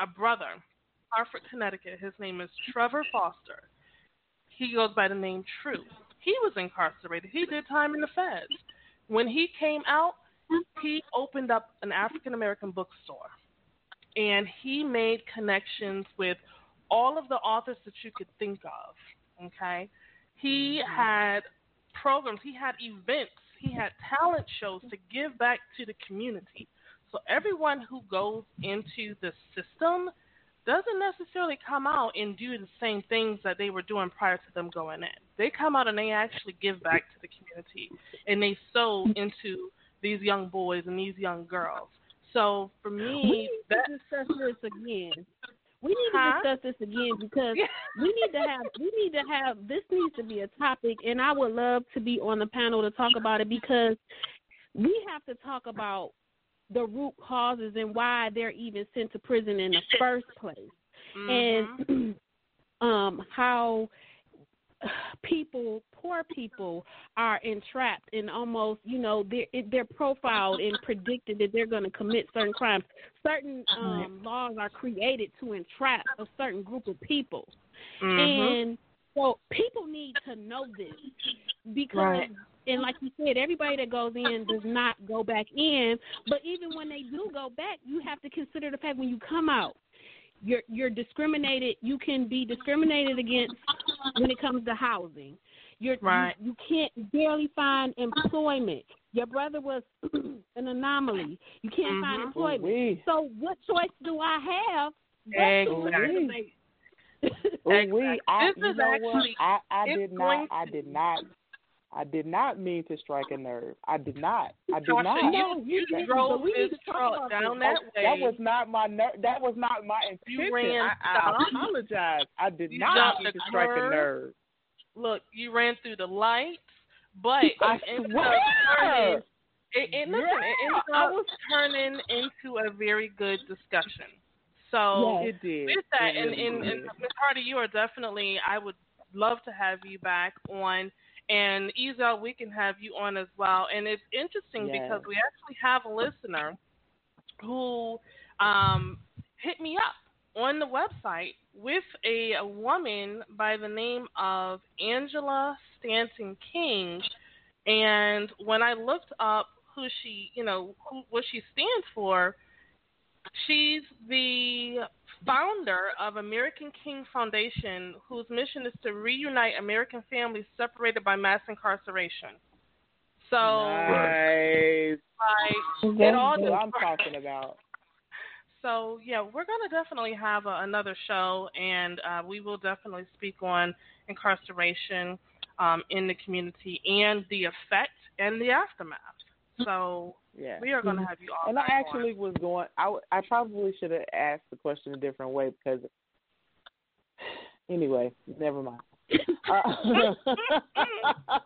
Speaker 5: a brother, Hartford, Connecticut. His name is Trevor Foster. He goes by the name True. He was incarcerated. He did time in the feds. When he came out, he opened up an African American bookstore and he made connections with all of the authors that you could think of. Okay? He mm-hmm. had programs, he had events, he had talent shows to give back to the community. So everyone who goes into the system doesn't necessarily come out and do the same things that they were doing prior to them going in. They come out and they actually give back to the community and they sow into these young boys and these young girls. So for
Speaker 8: We
Speaker 5: me,
Speaker 8: need
Speaker 5: that
Speaker 8: discuss this again. We need
Speaker 5: Huh?
Speaker 8: to discuss this again because we need to have we need to have this needs to be a topic and I would love to be on the panel to talk about it because we have to talk about the root causes and why they're even sent to prison in the first place
Speaker 5: mhm.
Speaker 8: and um how people poor people are entrapped and almost you know they're they're profiled and predicted that they're going to commit certain crimes certain um laws are created to entrap a certain group of people
Speaker 5: Mhm.
Speaker 8: and so people need to know this because
Speaker 5: Right.
Speaker 8: and like you said, everybody that goes in does not go back in. But even when they do go back, you have to consider the fact when you come out, you're you're discriminated. You can be discriminated against when it comes to housing. You're
Speaker 5: Right.
Speaker 8: you, you can't barely find employment. Your brother was an anomaly. You can't find
Speaker 5: Mhm.
Speaker 8: employment.
Speaker 6: Ooh-wee.
Speaker 8: So what choice do I have? but to
Speaker 5: Exactly.
Speaker 8: eliminate?
Speaker 6: Ooh-wee. I,
Speaker 5: This
Speaker 6: you
Speaker 5: is
Speaker 6: know
Speaker 5: actually-
Speaker 6: what? I, I
Speaker 5: it's
Speaker 6: did
Speaker 5: going
Speaker 6: not. I did not. I did not mean to strike a nerve. I did not. I did
Speaker 5: Tasha,
Speaker 6: not.
Speaker 5: you,
Speaker 8: No,
Speaker 5: you,
Speaker 8: you
Speaker 5: drove
Speaker 8: but we need
Speaker 5: this
Speaker 8: to
Speaker 5: truck down that way.
Speaker 6: That was not my ner- that was not my intention. I, I apologize. I did
Speaker 5: You
Speaker 6: not mean to strike a nerve.
Speaker 5: Look, you ran through the lights, but it
Speaker 6: I
Speaker 5: ended
Speaker 6: swear.
Speaker 5: turning. It, it, listen, it ended
Speaker 6: Yeah, I was-
Speaker 5: turning into a very good discussion. So
Speaker 8: Yes.
Speaker 6: It did.
Speaker 5: with that,
Speaker 6: It
Speaker 5: and,
Speaker 6: really
Speaker 5: and,
Speaker 6: did.
Speaker 5: and Ms. Hardy, you are definitely. I would love to have you back on, and Ezel, we can have you on as well. And it's interesting
Speaker 6: Yes.
Speaker 5: because we actually have a listener who um, hit me up on the website with a, a woman by the name of Angela Stanton King, and when I looked up who she, you know, who, what she stands for, she's the founder of American King Foundation, whose mission is to reunite American families separated by mass incarceration. So,
Speaker 6: nice.
Speaker 5: like, it all
Speaker 6: That's what I'm
Speaker 5: just-
Speaker 6: talking about.
Speaker 5: So yeah, we're gonna definitely have a, another show, and uh, we will definitely speak on incarceration um, in the community and the effect and the aftermath. So
Speaker 6: Yeah.
Speaker 5: we are gonna have you all.
Speaker 6: And I
Speaker 5: back on.
Speaker 6: actually was going. I, w- I probably should have asked the question a different way because. Anyway, never mind. Uh,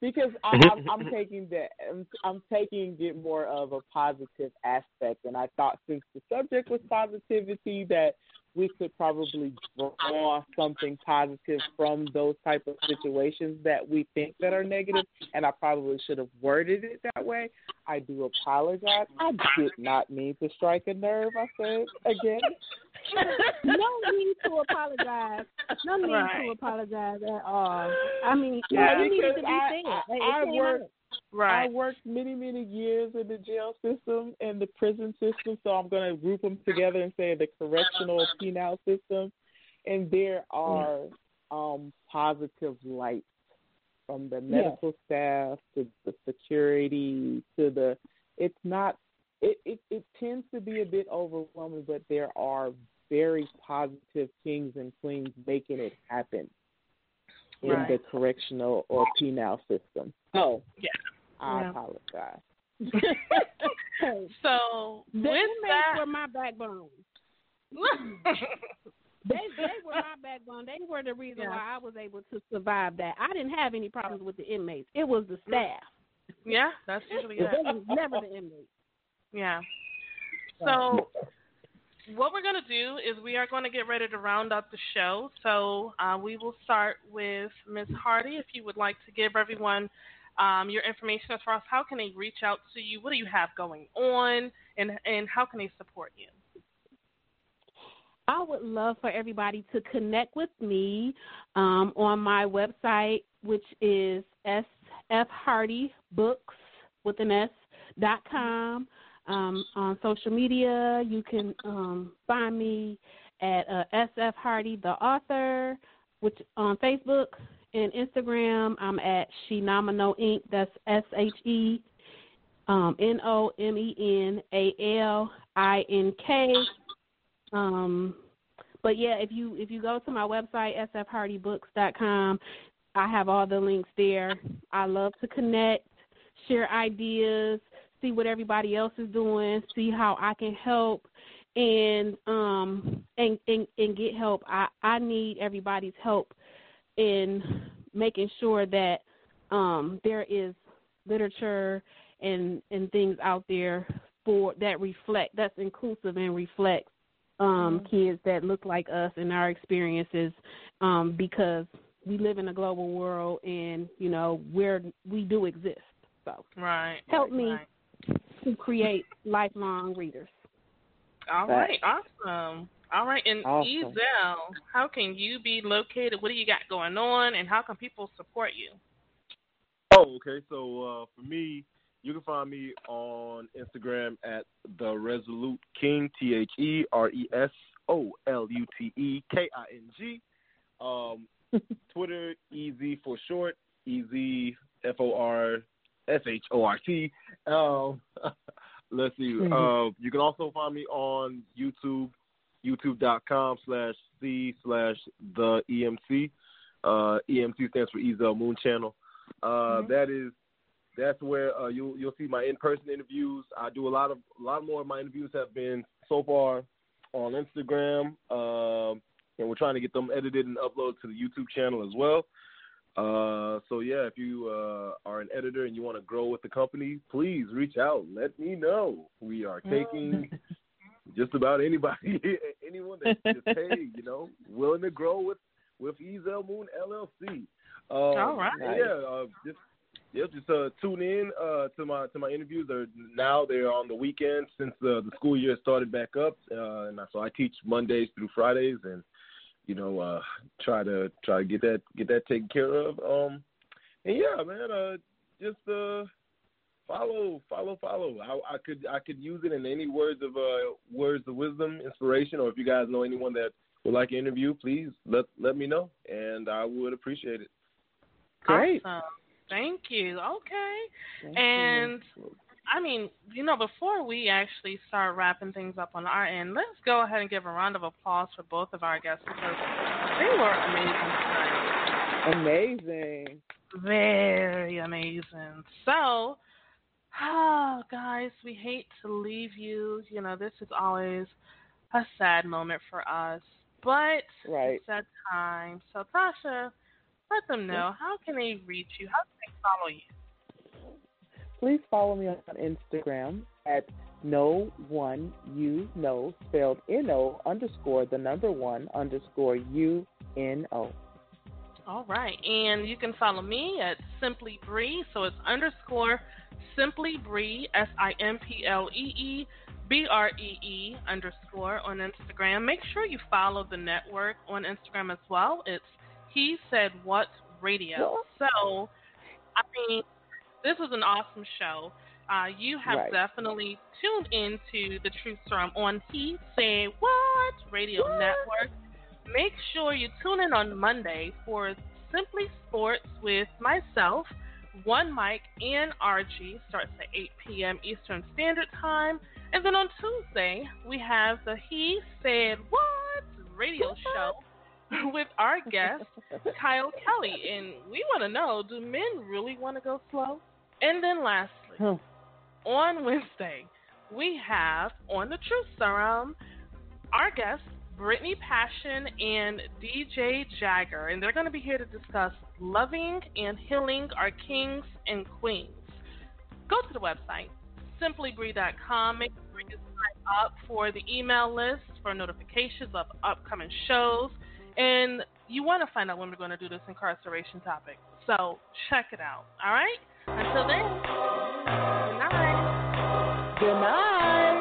Speaker 6: because I, I'm, I'm taking the I'm, I'm taking it more of a positive aspect, and I thought since the subject was positivity that we could probably draw something positive from those type of situations that we think that are negative, and I probably should have worded it that way. I do apologize. I did not mean to strike a nerve. I said again.
Speaker 8: no need to apologize. No need
Speaker 5: Right.
Speaker 8: to apologize at all. I mean,
Speaker 6: Yeah,
Speaker 8: it needed to be
Speaker 6: I-
Speaker 8: said.
Speaker 6: I-
Speaker 8: It
Speaker 6: I
Speaker 8: came out.
Speaker 6: I worked many, many years in the jail system and the prison system, so I'm going to group them together and say the correctional penal system. And there are um, positive lights from the medical staff to the security to the. It's not. It, it it tends to be a bit overwhelming, but there are very positive kings and queens making it happen in
Speaker 5: Right.
Speaker 6: the correctional or penal system. Oh,
Speaker 5: Yeah.
Speaker 6: I
Speaker 8: Yeah.
Speaker 6: apologize.
Speaker 5: So
Speaker 8: the inmates
Speaker 5: that,
Speaker 8: were my backbone. They they were my backbone. They were the reason
Speaker 5: Yeah.
Speaker 8: why I was able to survive that. I didn't have any problems with the inmates. It was the mm. staff.
Speaker 5: yeah, that's usually
Speaker 8: It
Speaker 5: it.
Speaker 8: was never the inmates.
Speaker 5: Yeah. So what we're going to do is we are going to get ready to round up the show. So uh, we will start with Ms. Hardy. If you would like to give everyone um, your information as far as how can they reach out to you, what do you have going on, and and how can they support you?
Speaker 8: I would love for everybody to connect with me um, on my website, which is sfhardybooks with an S dot com. Um, on social media, you can um, find me at uh, SF Hardy the author, which on Facebook and Instagram. I'm at She Shenomenal Ink. That's S H E um, N O M E N A L I N K. Um, but yeah, if you if you go to my website sfhardybooks.com, I have all the links there. I love to connect, share ideas, see what everybody else is doing, see how I can help and um and and, and get help. I I need everybody's help in making sure that um there is literature and and things out there for that reflect that's inclusive and reflects um mm-hmm. kids that look like us and our experiences um because we live in a global world and you know where we do exist so
Speaker 5: right
Speaker 8: help
Speaker 5: right,
Speaker 8: me
Speaker 5: right.
Speaker 8: To create lifelong readers.
Speaker 5: All right awesome. All right and
Speaker 6: awesome.
Speaker 5: Ezell, how can you be located? What do you got going on and how can people support you?
Speaker 2: Oh okay so uh for me you can find me on Instagram at the Resolute King, T H E R E S O L U T E K I N G. Um, Twitter, Easy for short, Easy F O R S H O R T. Um, let's see. Mm-hmm. Uh, you can also find me on YouTube, youtube.com slash C slash the EMC. Uh, EMC stands for Ezell Moon Channel. Uh, mm-hmm. that is that's where uh, you'll you'll see my in-person interviews. I do a lot of a lot more of my interviews have been so far on Instagram, um, and we're trying to get them edited and uploaded to the YouTube channel as well. Uh, so yeah, if you uh, are an editor and you want to grow with the company, please reach out. Let me know. We are taking just about anybody, anyone that just hey, you know, willing to grow with with Ezell Moon LLC.
Speaker 5: Um, All right.
Speaker 2: Yeah, uh, just yeah, just uh, tune in uh, to my to my interviews. They're now they're on the weekends since the the school year started back up, uh, and so I teach Mondays through Fridays, and you know uh, try to try to get that get that taken care of. Um, and yeah, man, uh, just uh, follow, follow, follow. I, I could I could use it in any words of uh, words of wisdom, inspiration, or if you guys know anyone that would like an interview, please let let me know, and I would appreciate it.
Speaker 5: Great. Awesome. Thank you. Okay. Thank and you. I mean, you know, before we actually start wrapping things up on our end, let's go ahead and give a round of applause for both of our guests because they were amazing
Speaker 6: tonight. Amazing.
Speaker 5: Very amazing. So, oh, guys, we hate to leave you. You know, this is always a sad moment for us, but
Speaker 6: right.
Speaker 5: it's that time. So, Tasha, let them know. How can they reach you? How can they follow you?
Speaker 6: Please follow me on Instagram at no one you know spelled N O underscore the number one underscore U N O.
Speaker 5: All right, and you can follow me at Simply Bree. So it's underscore Simply Bree S I M P L E E B R E E underscore on Instagram. Make sure you follow the network on Instagram as well. It's he said what radio. So, I mean, this was an awesome show. Uh, you have
Speaker 6: right.
Speaker 5: definitely tuned into the Truth Serum on He Said What Radio what? Network. Make sure you tune in on Monday for Simply Sports with myself, One Mike, and RG. Starts at 8 p.m. Eastern Standard Time. And then on Tuesday, we have the He Said What Radio Show with our guest, Kyle Kelly. And we want to know do men really want to go slow? And then lastly, on Wednesday, we have on the Truth Serum our guests, Brittany Passion and DJ Jagger. And they're going to be here to discuss loving and healing our kings and queens. Go to the website, simplybree.com. Make sure you sign up for the email list for notifications of upcoming shows. And you want to find out when we're going to do this incarceration topic. So check it out. All right? Until then, good night.
Speaker 6: Good night.